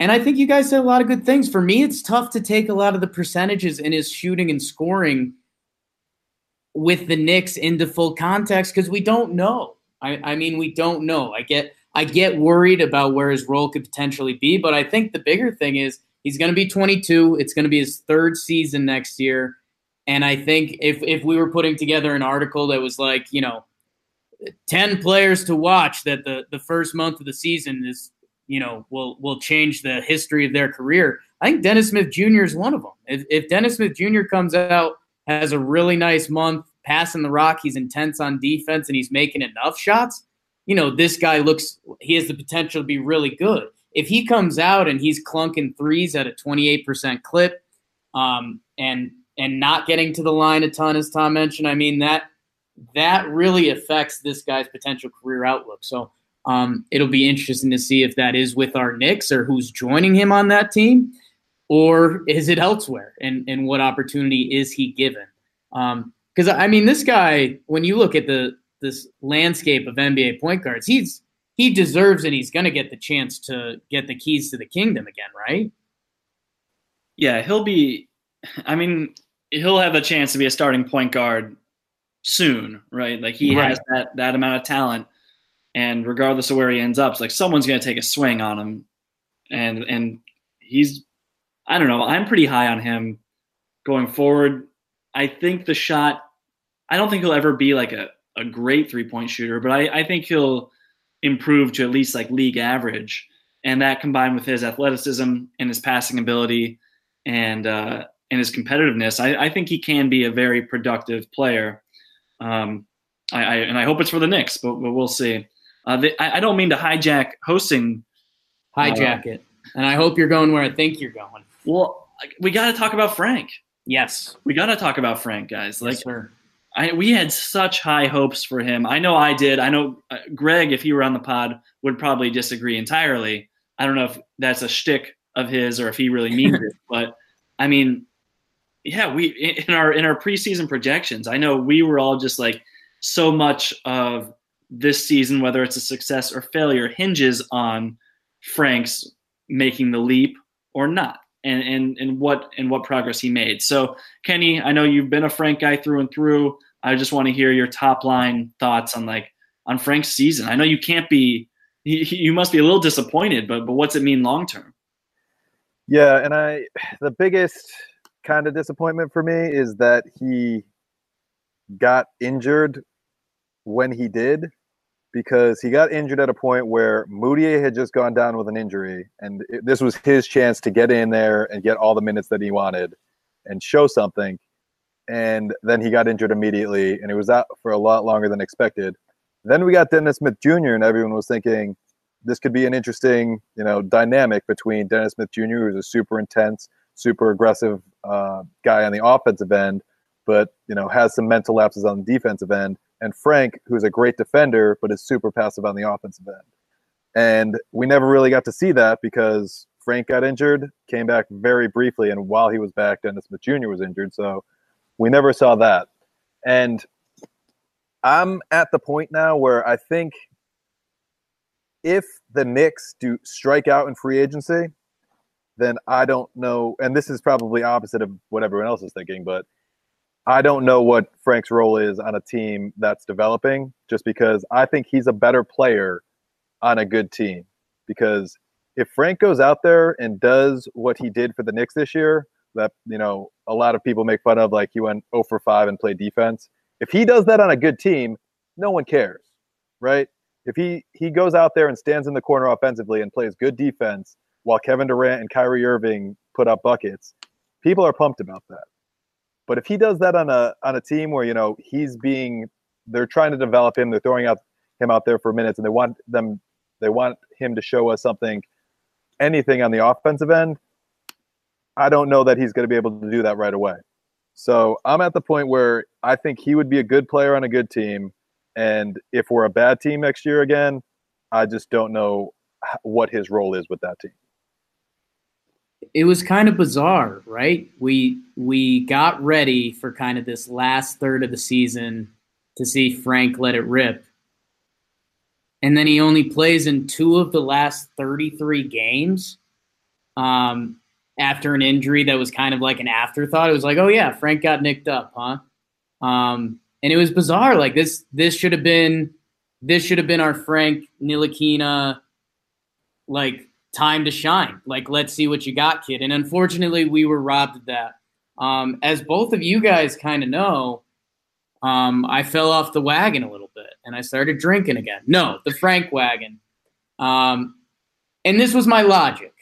and I think you guys said a lot of good things. For me, it's tough to take a lot of the percentages in his shooting and scoring with the Knicks into full context because we don't know. I, I mean, we don't know. I get I get worried about where his role could potentially be, but I think the bigger thing is he's going to be 22. It's going to be his third season next year. And I think if if we were putting together an article that was like, you know, 10 players to watch that the the first month of the season is, you know, will will change the history of their career. I think Dennis Smith Jr. is one of them. If, if Dennis Smith Jr. comes out has a really nice month passing the rock, he's intense on defense and he's making enough shots, you know, this guy looks he has the potential to be really good. If he comes out and he's clunking threes at a 28% clip, um, and and not getting to the line a ton, as Tom mentioned, I mean that that really affects this guy's potential career outlook. So um, it'll be interesting to see if that is with our Knicks or who's joining him on that team, or is it elsewhere, and and what opportunity is he given? Because um, I mean, this guy, when you look at the this landscape of NBA point guards, he's he deserves and he's going to get the chance to get the keys to the kingdom again, right? Yeah, he'll be. I mean, he'll have a chance to be a starting point guard soon, right? Like he right. has that that amount of talent, and regardless of where he ends up, like someone's going to take a swing on him, and and he's. I don't know. I'm pretty high on him going forward. I think the shot. I don't think he'll ever be like a a great three point shooter, but I, I think he'll improve to at least like league average. And that combined with his athleticism and his passing ability and uh, and his competitiveness, I, I, think he can be a very productive player. Um, I, I, and I hope it's for the Knicks, but, but we'll see. Uh, they, I, I, don't mean to hijack hosting. Hijack uh, it, and I hope you're going where I think you're going. Well, we got to talk about Frank. Yes, we got to talk about Frank, guys. Like, yes, I, we had such high hopes for him. I know I did. I know uh, Greg, if he were on the pod, would probably disagree entirely. I don't know if that's a shtick of his or if he really means it, but I mean, yeah, we in our in our preseason projections, I know we were all just like so much of this season, whether it's a success or failure, hinges on Frank's making the leap or not and and and what and what progress he made. So, Kenny, I know you've been a Frank guy through and through. I just want to hear your top line thoughts on like on Frank's season. I know you can't be you must be a little disappointed, but but what's it mean long term? Yeah, and I the biggest kind of disappointment for me is that he got injured when he did because he got injured at a point where Mudiay had just gone down with an injury, and it, this was his chance to get in there and get all the minutes that he wanted and show something. And then he got injured immediately, and he was out for a lot longer than expected. Then we got Dennis Smith Jr., and everyone was thinking this could be an interesting, you know, dynamic between Dennis Smith Jr., who's a super intense, super aggressive uh, guy on the offensive end, but you know has some mental lapses on the defensive end, and Frank, who's a great defender but is super passive on the offensive end. And we never really got to see that because Frank got injured, came back very briefly, and while he was back, Dennis Smith Jr. was injured. So we never saw that. And I'm at the point now where I think if the Knicks do strike out in free agency, then I don't know. And this is probably opposite of what everyone else is thinking, but I don't know what Frank's role is on a team that's developing just because I think he's a better player on a good team. Because if Frank goes out there and does what he did for the Knicks this year, that, you know, a lot of people make fun of, like he went 0 for 5 and played defense. If he does that on a good team, no one cares, right? If he, he goes out there and stands in the corner offensively and plays good defense while Kevin Durant and Kyrie Irving put up buckets, people are pumped about that. But if he does that on a on a team where you know he's being, they're trying to develop him, they're throwing out him out there for minutes, and they want them, they want him to show us something, anything on the offensive end. I don't know that he's going to be able to do that right away. So I'm at the point where I think he would be a good player on a good team. And if we're a bad team next year again, I just don't know what his role is with that team. It was kind of bizarre, right? We we got ready for kind of this last third of the season to see Frank let it rip. And then he only plays in two of the last 33 games. Um, after an injury that was kind of like an afterthought. It was like, oh yeah, Frank got nicked up, huh? Um, and it was bizarre. Like this, this should have been, this should have been our Frank Ntilikina, like time to shine. Like let's see what you got, kid. And unfortunately, we were robbed of that. Um, as both of you guys kind of know, um, I fell off the wagon a little bit and I started drinking again. No, the Frank wagon. Um, and this was my logic.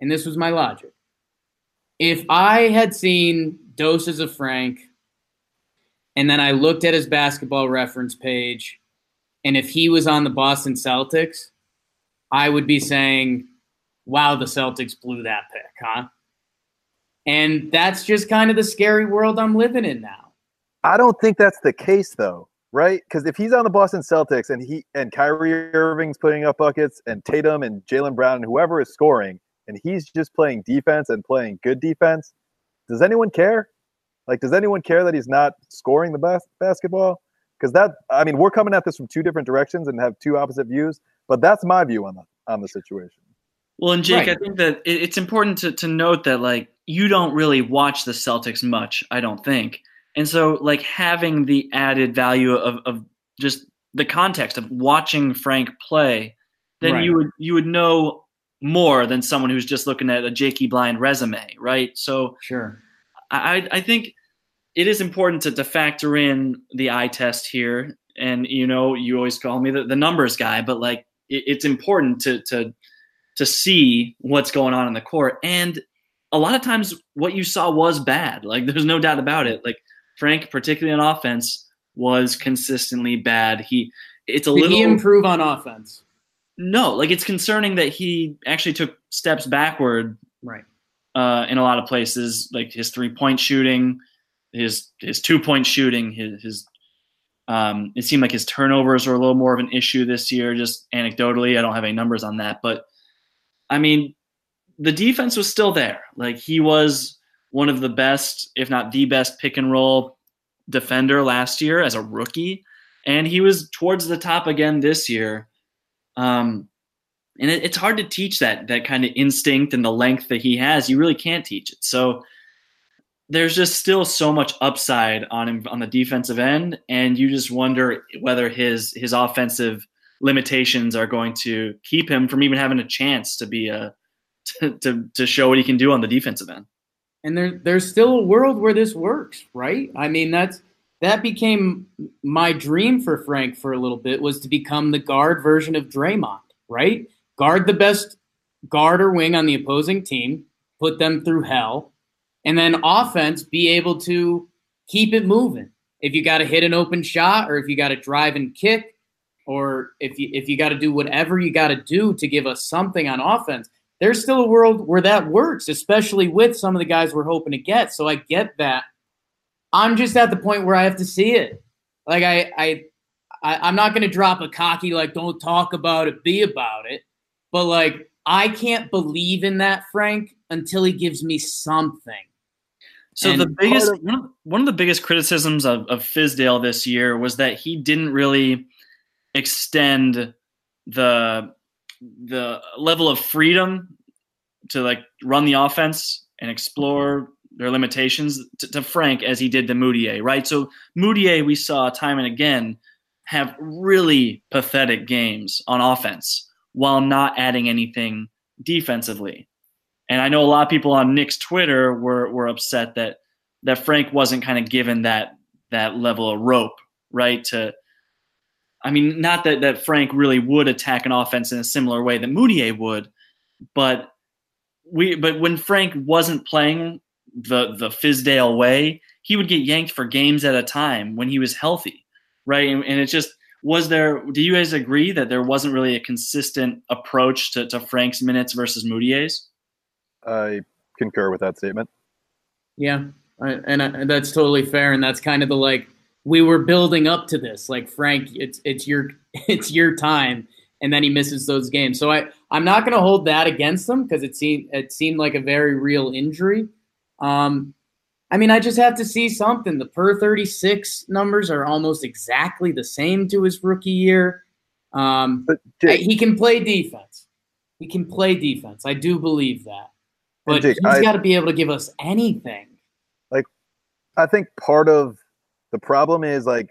And this was my logic if I had seen doses of Frank and then I looked at his basketball reference page, and if he was on the Boston Celtics, I would be saying, wow, the Celtics blew that pick, huh? And that's just kind of the scary world I'm living in now. I don't think that's the case though, right? Because if he's on the Boston Celtics and he and Kyrie Irving's putting up buckets and Tatum and Jaylen Brown and whoever is scoring, and he's just playing defense and playing good defense, does anyone care? Like, does anyone care that he's not scoring the best basketball? Because that, I mean, we're coming at this from two different directions and have two opposite views, but that's my view on the on the situation. Well, and Jake, right. I think that it's important to, to note that like you don't really watch the Celtics much, I don't think, and so like having the added value of of just the context of watching Frank play, then right. you would you would know more than someone who's just looking at a Jakey Blind resume, right? So sure, I I think it is important to, to factor in the eye test here. And you know, you always call me the, the numbers guy, but like it, it's important to to to see what's going on in the court. And a lot of times, what you saw was bad. Like there's no doubt about it. Like Frank, particularly on offense, was consistently bad. He it's a Did little he improve on offense. No, like it's concerning that he actually took steps backward. Right. Uh, in a lot of places, like his three point shooting, his his two point shooting, his his um, it seemed like his turnovers were a little more of an issue this year. Just anecdotally, I don't have any numbers on that, but I mean, the defense was still there. Like he was one of the best, if not the best, pick and roll defender last year as a rookie, and he was towards the top again this year. Um, and it, it's hard to teach that that kind of instinct and the length that he has. You really can't teach it. So there's just still so much upside on him on the defensive end, and you just wonder whether his his offensive limitations are going to keep him from even having a chance to be a to, to, to show what he can do on the defensive end. And there there's still a world where this works, right? I mean, that's that became my dream for Frank for a little bit was to become the guard version of Draymond, right? Guard the best guard or wing on the opposing team, put them through hell, and then offense be able to keep it moving. If you got to hit an open shot or if you got to drive and kick or if you if you got to do whatever you got to do to give us something on offense, there's still a world where that works, especially with some of the guys we're hoping to get. So I get that I'm just at the point where I have to see it. Like I, I, I am not going to drop a cocky like don't talk about it, be about it. But like I can't believe in that Frank until he gives me something. So and the biggest one, of, one of the biggest criticisms of, of Fizdale this year was that he didn't really extend the the level of freedom to like run the offense and explore their limitations to, to Frank as he did to Mudiay, right? So Mudiay, we saw time and again have really pathetic games on offense while not adding anything defensively. And I know a lot of people on Knicks Twitter were were upset that that Frank wasn't kind of given that that level of rope, right? To I mean, not that that Frank really would attack an offense in a similar way that Mudiay would, but we but when Frank wasn't playing the the Fizdale way, he would get yanked for games at a time when he was healthy, right? And, and it just was there. Do you guys agree that there wasn't really a consistent approach to, to Frank's minutes versus Mudiay's? I concur with that statement. Yeah, and, and that's totally fair. And that's kind of the like we were building up to this. Like Frank, it's it's your it's your time, and then he misses those games. So I I'm not going to hold that against him because it seemed it seemed like a very real injury. Um, I mean, I just have to see something. The per 36 numbers are almost exactly the same to his rookie year. Um, but Jake, he can play defense. He can play defense. I do believe that. But Jake, he's got to be able to give us anything. Like, I think part of the problem is like,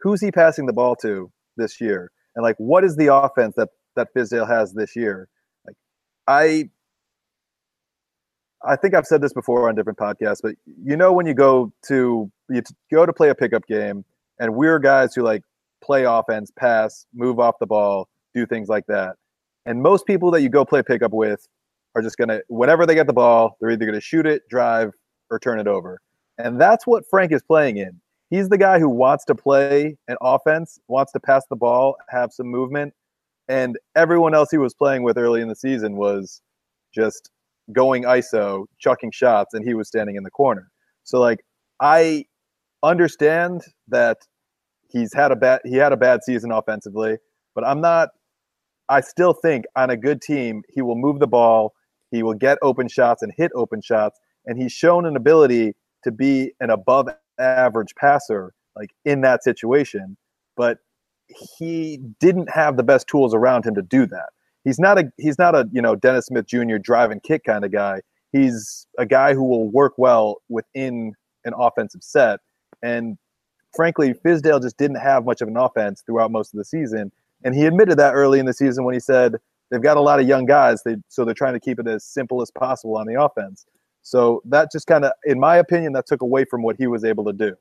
who's he passing the ball to this year? And like, what is the offense that that Fizdale has this year? Like, I I think I've said this before on different podcasts, but you know when you go to you go to play a pickup game, and we're guys who like play offense, pass, move off the ball, do things like that. And most people that you go play pickup with are just gonna whenever they get the ball, they're either gonna shoot it, drive, or turn it over. And that's what Frank is playing in. He's the guy who wants to play an offense, wants to pass the ball, have some movement. And everyone else he was playing with early in the season was just going ISO, chucking shots, and he was standing in the corner. So like I understand that he's had a bad he had a bad season offensively, but I'm not I still think on a good team he will move the ball, he will get open shots and hit open shots, and he's shown an ability to be an above average passer like in that situation, but he didn't have the best tools around him to do that he's not a he's not a you know Dennis Smith Jr. drive and kick kind of guy. He's a guy who will work well within an offensive set. And frankly, Fizdale just didn't have much of an offense throughout most of the season. And he admitted that early in the season when he said they've got a lot of young guys, they, so they're trying to keep it as simple as possible on the offense. So that just kind of, in my opinion, that took away from what he was able to do.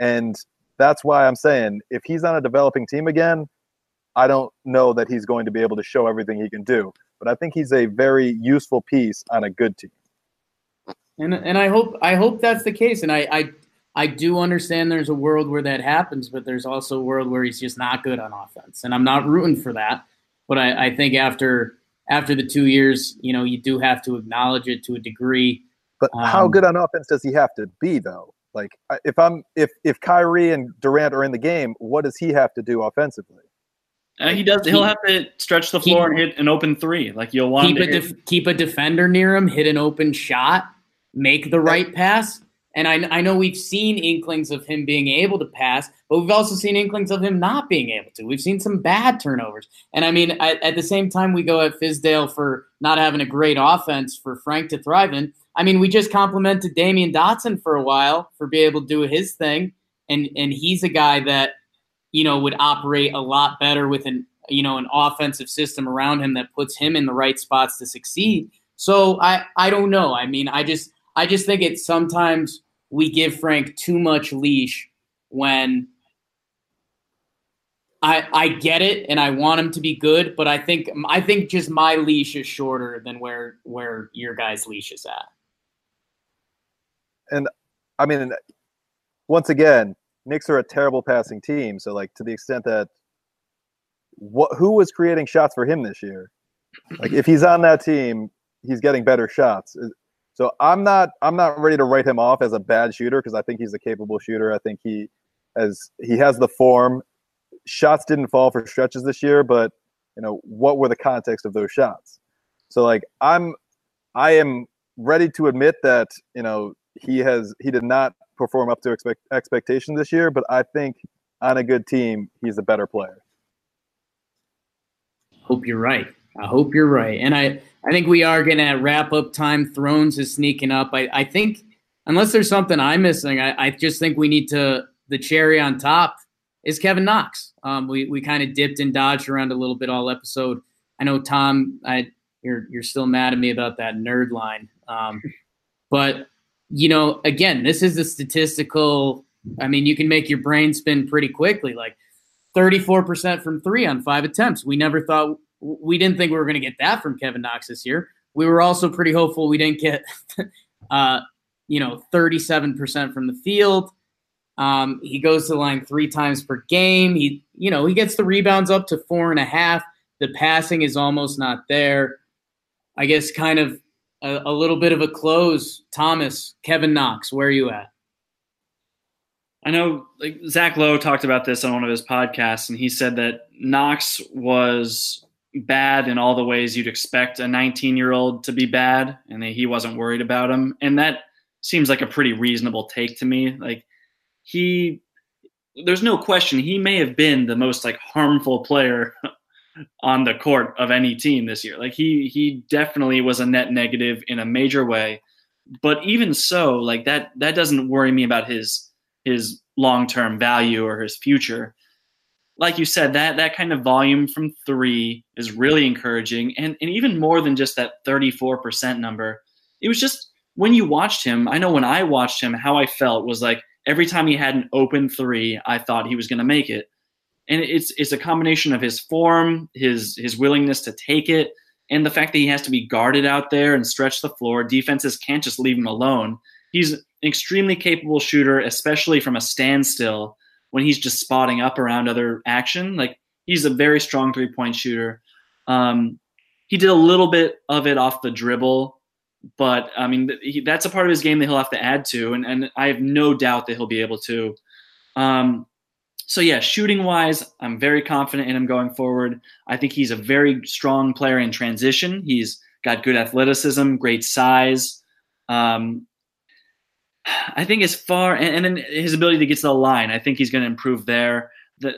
And that's why I'm saying if he's on a developing team again, I don't know that he's going to be able to show everything he can do. But I think he's a very useful piece on a good team. And and I hope I hope that's the case. And I I, I do understand there's a world where that happens, but there's also a world where he's just not good on offense. And I'm not rooting for that. But I, I think after after the two years, you know, you do have to acknowledge it to a degree. But um, how good on offense does he have to be though? Like if I'm if if Kyrie and Durant are in the game, what does he have to do offensively? Uh, he does. He'll have to stretch the floor keep, and hit an open three. Like you'll want to keep a def, keep a defender near him, hit an open shot, make the right pass. And I, I know we've seen inklings of him being able to pass, but we've also seen inklings of him not being able to. We've seen some bad turnovers. And I mean, at, at the same time, we go at Fizdale for not having a great offense for Frank to thrive in. I mean, we just complimented Damyean Dotson for a while for being able to do his thing. And, and he's a guy that you know, would operate a lot better with an you know an offensive system around him that puts him in the right spots to succeed. So I I don't know. I mean, I just I just think it's sometimes we give Frank too much leash when I I get it and I want him to be good, but I think I think just my leash is shorter than where where your guy's leash is at. And I mean, once again, Knicks are a terrible passing team. So like to the extent that what who was creating shots for him this year? Like if he's on that team, he's getting better shots. So I'm not I'm not ready to write him off as a bad shooter because I think he's a capable shooter. I think he has he has the form. Shots didn't fall for stretches this year, but you know what were the context of those shots? So like I'm I am ready to admit that you know he has he did not perform up to expect, expectations this year, but I think on a good team, he's a better player. Hope you're right. I hope you're right. And I, I think we are going to wrap up time. Thrones is sneaking up. I, I think, unless there's something I'm missing, I, I just think we need to, the cherry on top is Kevin Knox. Um, we we kind of dipped and dodged around a little bit all episode. I know Tom, I, you're you're still mad at me about that nerd line, um, but you know, again, this is a statistical. I mean, you can make your brain spin pretty quickly. Like 34% from three on five attempts. We never thought, we didn't think we were going to get that from Kevin Knox this year. We were also pretty hopeful we didn't get, uh, you know, 37% from the field. Um, he goes to the line three times per game. He, you know, he gets the rebounds up to four and a half. The passing is almost not there. I guess kind of a, a little bit of a close. Thomas, Kevin Knox, where are you at? I know like Zach Lowe talked about this on one of his podcasts, and he said that Knox was bad in all the ways you'd expect a 19 year old to be bad, and he wasn't worried about him. And that seems like a pretty reasonable take to me. Like he, there's no question he may have been the most like harmful player on the court of any team this year. Like he he definitely was a net negative in a major way. But even so, like that that doesn't worry me about his his long term value or his future. Like you said, that that kind of volume from three is really encouraging, and and even more than just that thirty four percent number. It was just when you watched him. I know when I watched him, how I felt was like every time he had an open three, I thought he was going to make it, and it's it's a combination of his form, his his willingness to take it, and the fact that he has to be guarded out there and stretch the floor. Defenses can't just leave him alone. He's an extremely capable shooter, especially from a standstill when he's just spotting up around other action. Like he's a very strong three point shooter. Um, he did a little bit of it off the dribble, but I mean he, that's a part of his game that he'll have to add to, and, and I have no doubt that he'll be able to. Um, so yeah, shooting wise, I'm very confident in him going forward. I think he's a very strong player in transition. He's got good athleticism, great size. Um, I think as far and, and then his ability to get to the line, I think he's going to improve there. The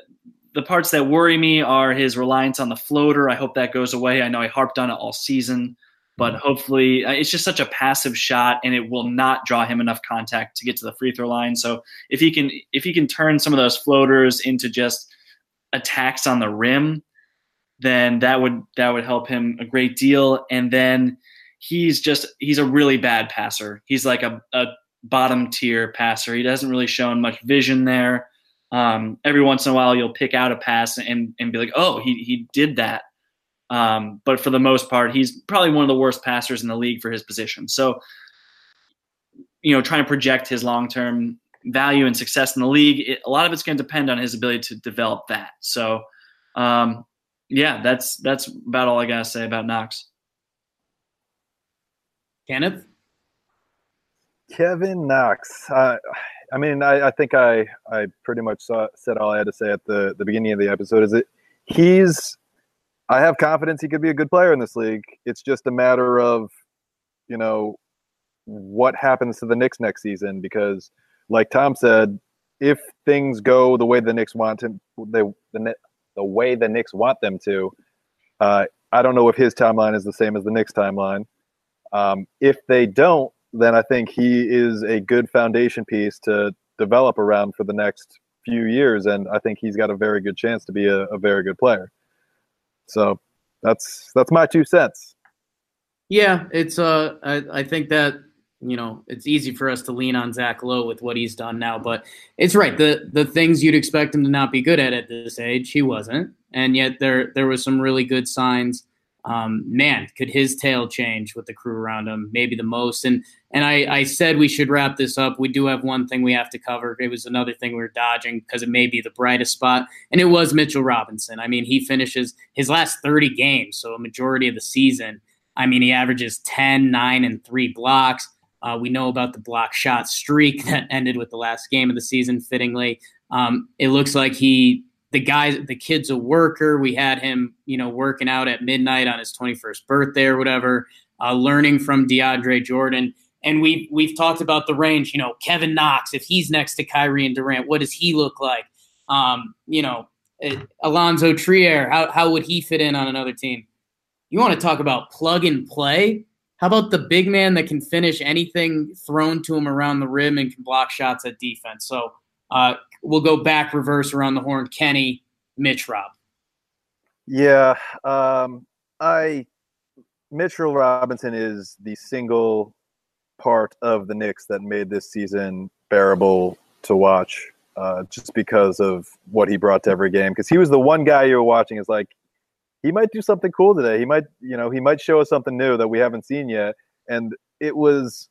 the parts that worry me are his reliance on the floater. I hope that goes away. I know I harped on it all season, but hopefully uh, it's just such a passive shot and it will not draw him enough contact to get to the free throw line. So if he can if he can turn some of those floaters into just attacks on the rim, then that would that would help him a great deal. And then he's just he's a really bad passer. He's like a, a bottom tier passer. He doesn't really show much vision there. Um, every once in a while, you'll pick out a pass and, and be like, oh, he, he did that. Um, but for the most part, he's probably one of the worst passers in the league for his position. So, you know, trying to project his long term value and success in the league, it, a lot of it's going to depend on his ability to develop that. So, um, yeah, that's that's about all I got to say about Knox. Kenneth? Kevin Knox. Uh, I mean, I, I, think I I pretty much saw, said all I had to say at the the beginning of the episode. Is it he's I have confidence he could be a good player in this league. It's just a matter of you know what happens to the Knicks next season because, like Tom said, if things go the way the Knicks want him, the the way the Knicks want them to, uh, I don't know if his timeline is the same as the Knicks timeline. Um, if they don't, then I think he is a good foundation piece to develop around for the next few years, and I think he's got a very good chance to be a, a very good player. So that's that's my two cents. Yeah, it's uh, I, I think that you know it's easy for us to lean on Zach Lowe with what he's done now, but it's right. The the things you'd expect him to not be good at at this age, he wasn't, and yet there there was some really good signs um, man, could his tail change with the crew around him? Maybe the most. And and I, I said we should wrap this up. We do have one thing we have to cover. It was another thing we were dodging because it may be the brightest spot, and it was Mitchell Robinson. I mean, he finishes his last 30 games, so a majority of the season. I mean, he averages 10, 9, and 3 blocks. Uh, we know about the block shot streak that ended with the last game of the season, fittingly. Um, it looks like he the guy, the kid's a worker. We had him, you know, working out at midnight on his 21st birthday or whatever, uh, learning from DeAndre Jordan. And we've we've talked about the range. You know, Kevin Knox, if he's next to Kyrie and Durant, what does he look like? Um, you know, uh, Alonzo Trier, how how would he fit in on another team? You want to talk about plug and play? How about the big man that can finish anything thrown to him around the rim and can block shots at defense? So uh, we'll go back reverse around the horn. Kenny, Mitch, Rob. Yeah, um, I Mitchell Robinson is the single part of the Knicks that made this season bearable to watch, uh, just because of what he brought to every game. Because he was the one guy you were watching. Is like he might do something cool today. He might, you know, he might show us something new that we haven't seen yet. And it was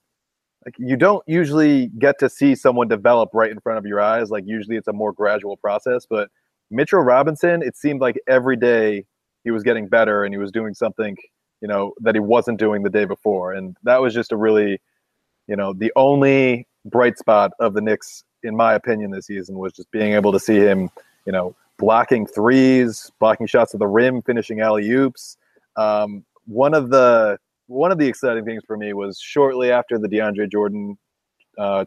like you don't usually get to see someone develop right in front of your eyes. Like usually it's a more gradual process. But Mitchell Robinson, it seemed like every day he was getting better and he was doing something, you know, that he wasn't doing the day before. And that was just a really, you know, the only bright spot of the Knicks, in my opinion, this season was just being able to see him, you know, blocking threes, blocking shots at the rim, finishing alley oops. Um, one of the one of the exciting things for me was shortly after the DeAndre Jordan uh,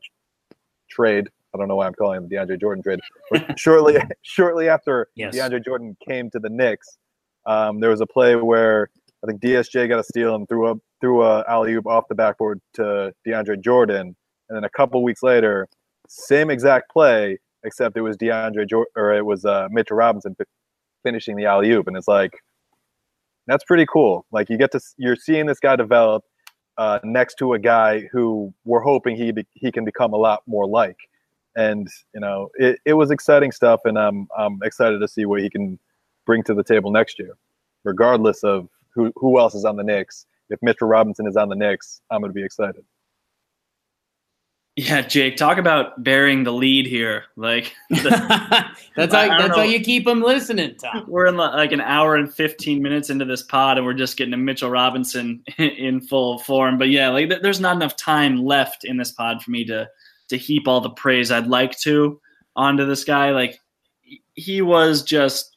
trade. I don't know why I'm calling it the DeAndre Jordan trade. But shortly, shortly after Yes. DeAndre Jordan came to the Knicks, um, there was a play where I think DSJ got a steal and threw up threw a alley oop off the backboard to DeAndre Jordan, and then a couple weeks later, same exact play except it was DeAndre Jordan or it was uh, Mitchell Robinson fi- finishing the alley oop, and it's like that's pretty cool. Like you get to you're seeing this guy develop uh, next to a guy who we're hoping he be, he can become a lot more like. And you know, it, it was exciting stuff, and I'm I'm excited to see what he can bring to the table next year, regardless of who who else is on the Knicks. If Mitchell Robinson is on the Knicks, I'm going to be excited. Yeah, Jake, talk about bearing the lead here. Like the, that's how that's how you keep them listening, Tom. we're in like an hour and 15 minutes into this pod and we're just getting to Mitchell Robinson in full form. But yeah, like there's not enough time left in this pod for me to to heap all the praise I'd like to onto this guy. Like he was just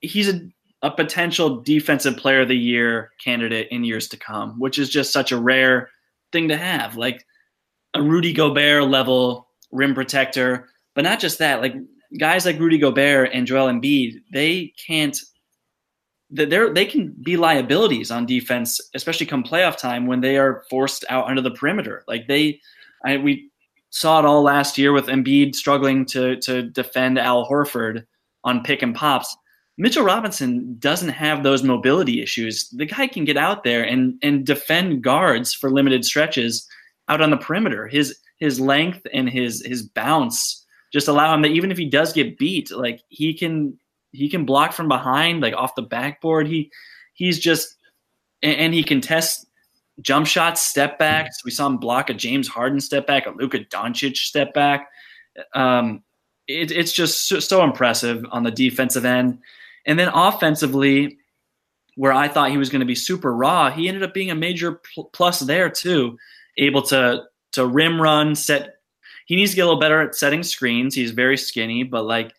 he's a a potential defensive player of the year candidate in years to come, which is just such a rare thing to have. Like a Rudy Gobert level rim protector, but not just that, like guys like Rudy Gobert and Joel Embiid, they can't they're they can be liabilities on defense, especially come playoff time when they are forced out under the perimeter. Like they I, we saw it all last year with Embiid struggling to to defend Al Horford on pick and pops. Mitchell Robinson doesn't have those mobility issues. The guy can get out there and and defend guards for limited stretches out on the perimeter. His his length and his his bounce just allow him that even if he does get beat, like he can he can block from behind, like off the backboard. He he's just and, and he can test jump shots, step backs. We saw him block a James Harden step back, a Luka Doncic step back. Um, it, it's just so, so impressive on the defensive end. And then offensively, where I thought he was going to be super raw, he ended up being a major pl- plus there too, able to to rim run, set. He needs to get a little better at setting screens. He's very skinny, but like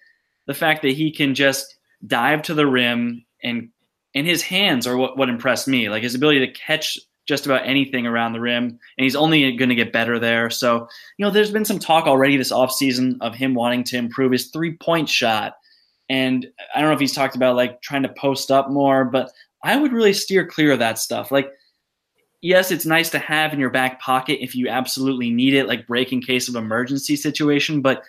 the fact that he can just dive to the rim and and his hands are what, what impressed me. Like his ability to catch just about anything around the rim, and he's only going to get better there. So, you know, there's been some talk already this offseason of him wanting to improve his three point shot. And I don't know if he's talked about like trying to post up more, but I would really steer clear of that stuff. Like, yes, it's nice to have in your back pocket if you absolutely need it, like break in case of emergency situation. But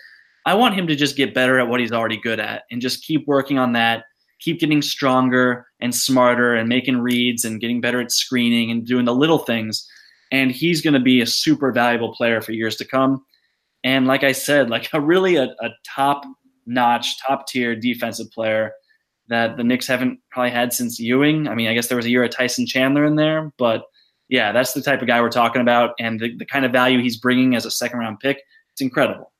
I want him to just get better at what he's already good at and just keep working on that, keep getting stronger and smarter and making reads and getting better at screening and doing the little things. And he's going to be a super valuable player for years to come. And like I said, like a really a, a top notch, top tier defensive player that the Knicks haven't probably had since Ewing. I mean, I guess there was a year of Tyson Chandler in there, but yeah, that's the type of guy we're talking about. And the, the kind of value he's bringing as a second round pick, it's incredible.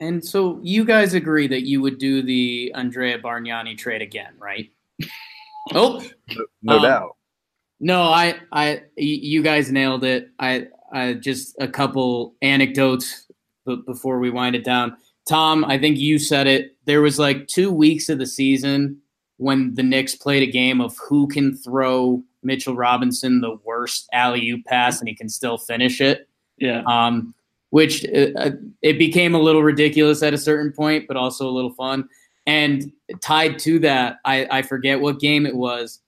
And so you guys agree that you would do the Andrea Bargnani trade again, right? oh, No Um, doubt. No, I, I, you guys nailed it. I, I just a couple anecdotes b- before we wind it down. Tom, I think you said it. There was like two weeks of the season when the Knicks played a game of who can throw Mitchell Robinson the worst alley oop pass and he can still finish it. Yeah. Um, which uh, it became a little ridiculous at a certain point, but also a little fun. And tied to that, I, I forget what game it was,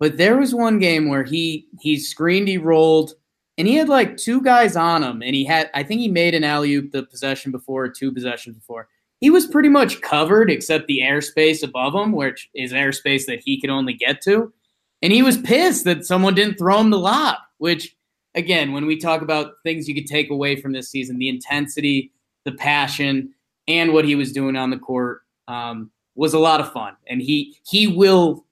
but there was one game where he he screened, he rolled, and he had like two guys on him, and he had I think he made an alley oop the possession before, two possessions before. He was pretty much covered except the airspace above him, which is airspace that he could only get to. And he was pissed that someone didn't throw him the lob, which again, when we talk about things you could take away from this season, the intensity, the passion, and what he was doing on the court um, was a lot of fun. And he he will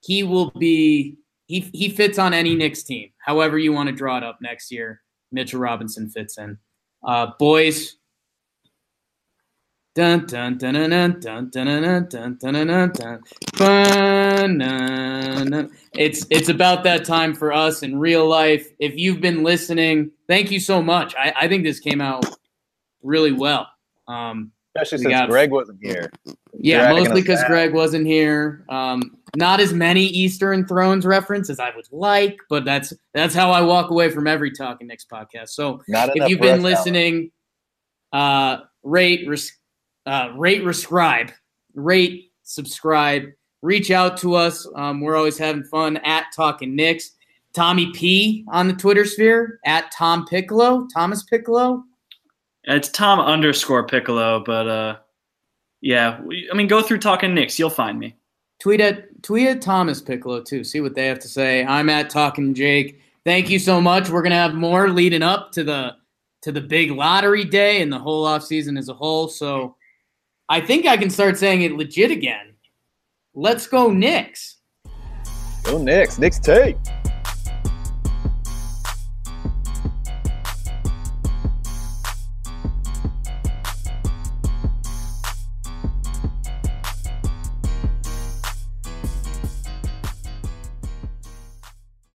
he will be he he fits on any Knicks team. However you want to draw it up next year, Mitchell Robinson fits in. Uh, boys. Dun dun dun dun dun dun dun dun dun dun dun dun. Na. It's it's about that time for us in real life. If you've been listening, thank you so much. I, I think this came out really well. Um, Especially We since got- Greg wasn't here. yeah, mostly because. Greg wasn't here. Um, not as many Eastern Thrones reference as I would like, but that's that's how I walk away from every Talking Knicks podcast. So if you've been listening, uh, rate, res- uh, rate, rescribe, rate, subscribe, reach out to us. Um, we're always having fun at Talking Knicks. Tommy P on the Twitter sphere at Tom Piccolo, Thomas Piccolo. It's Tom underscore Piccolo, but uh, yeah, I mean, go through talking Knicks, you'll find me. Tweet at tweet at Thomas Piccolo too. See what they have to say. I'm at Talking Jake. Thank you so much. We're gonna have more leading up to the to the big lottery day and the whole off season as a whole. So I think I can start saying it legit again. Let's go Knicks. Go Knicks. Knicks tape.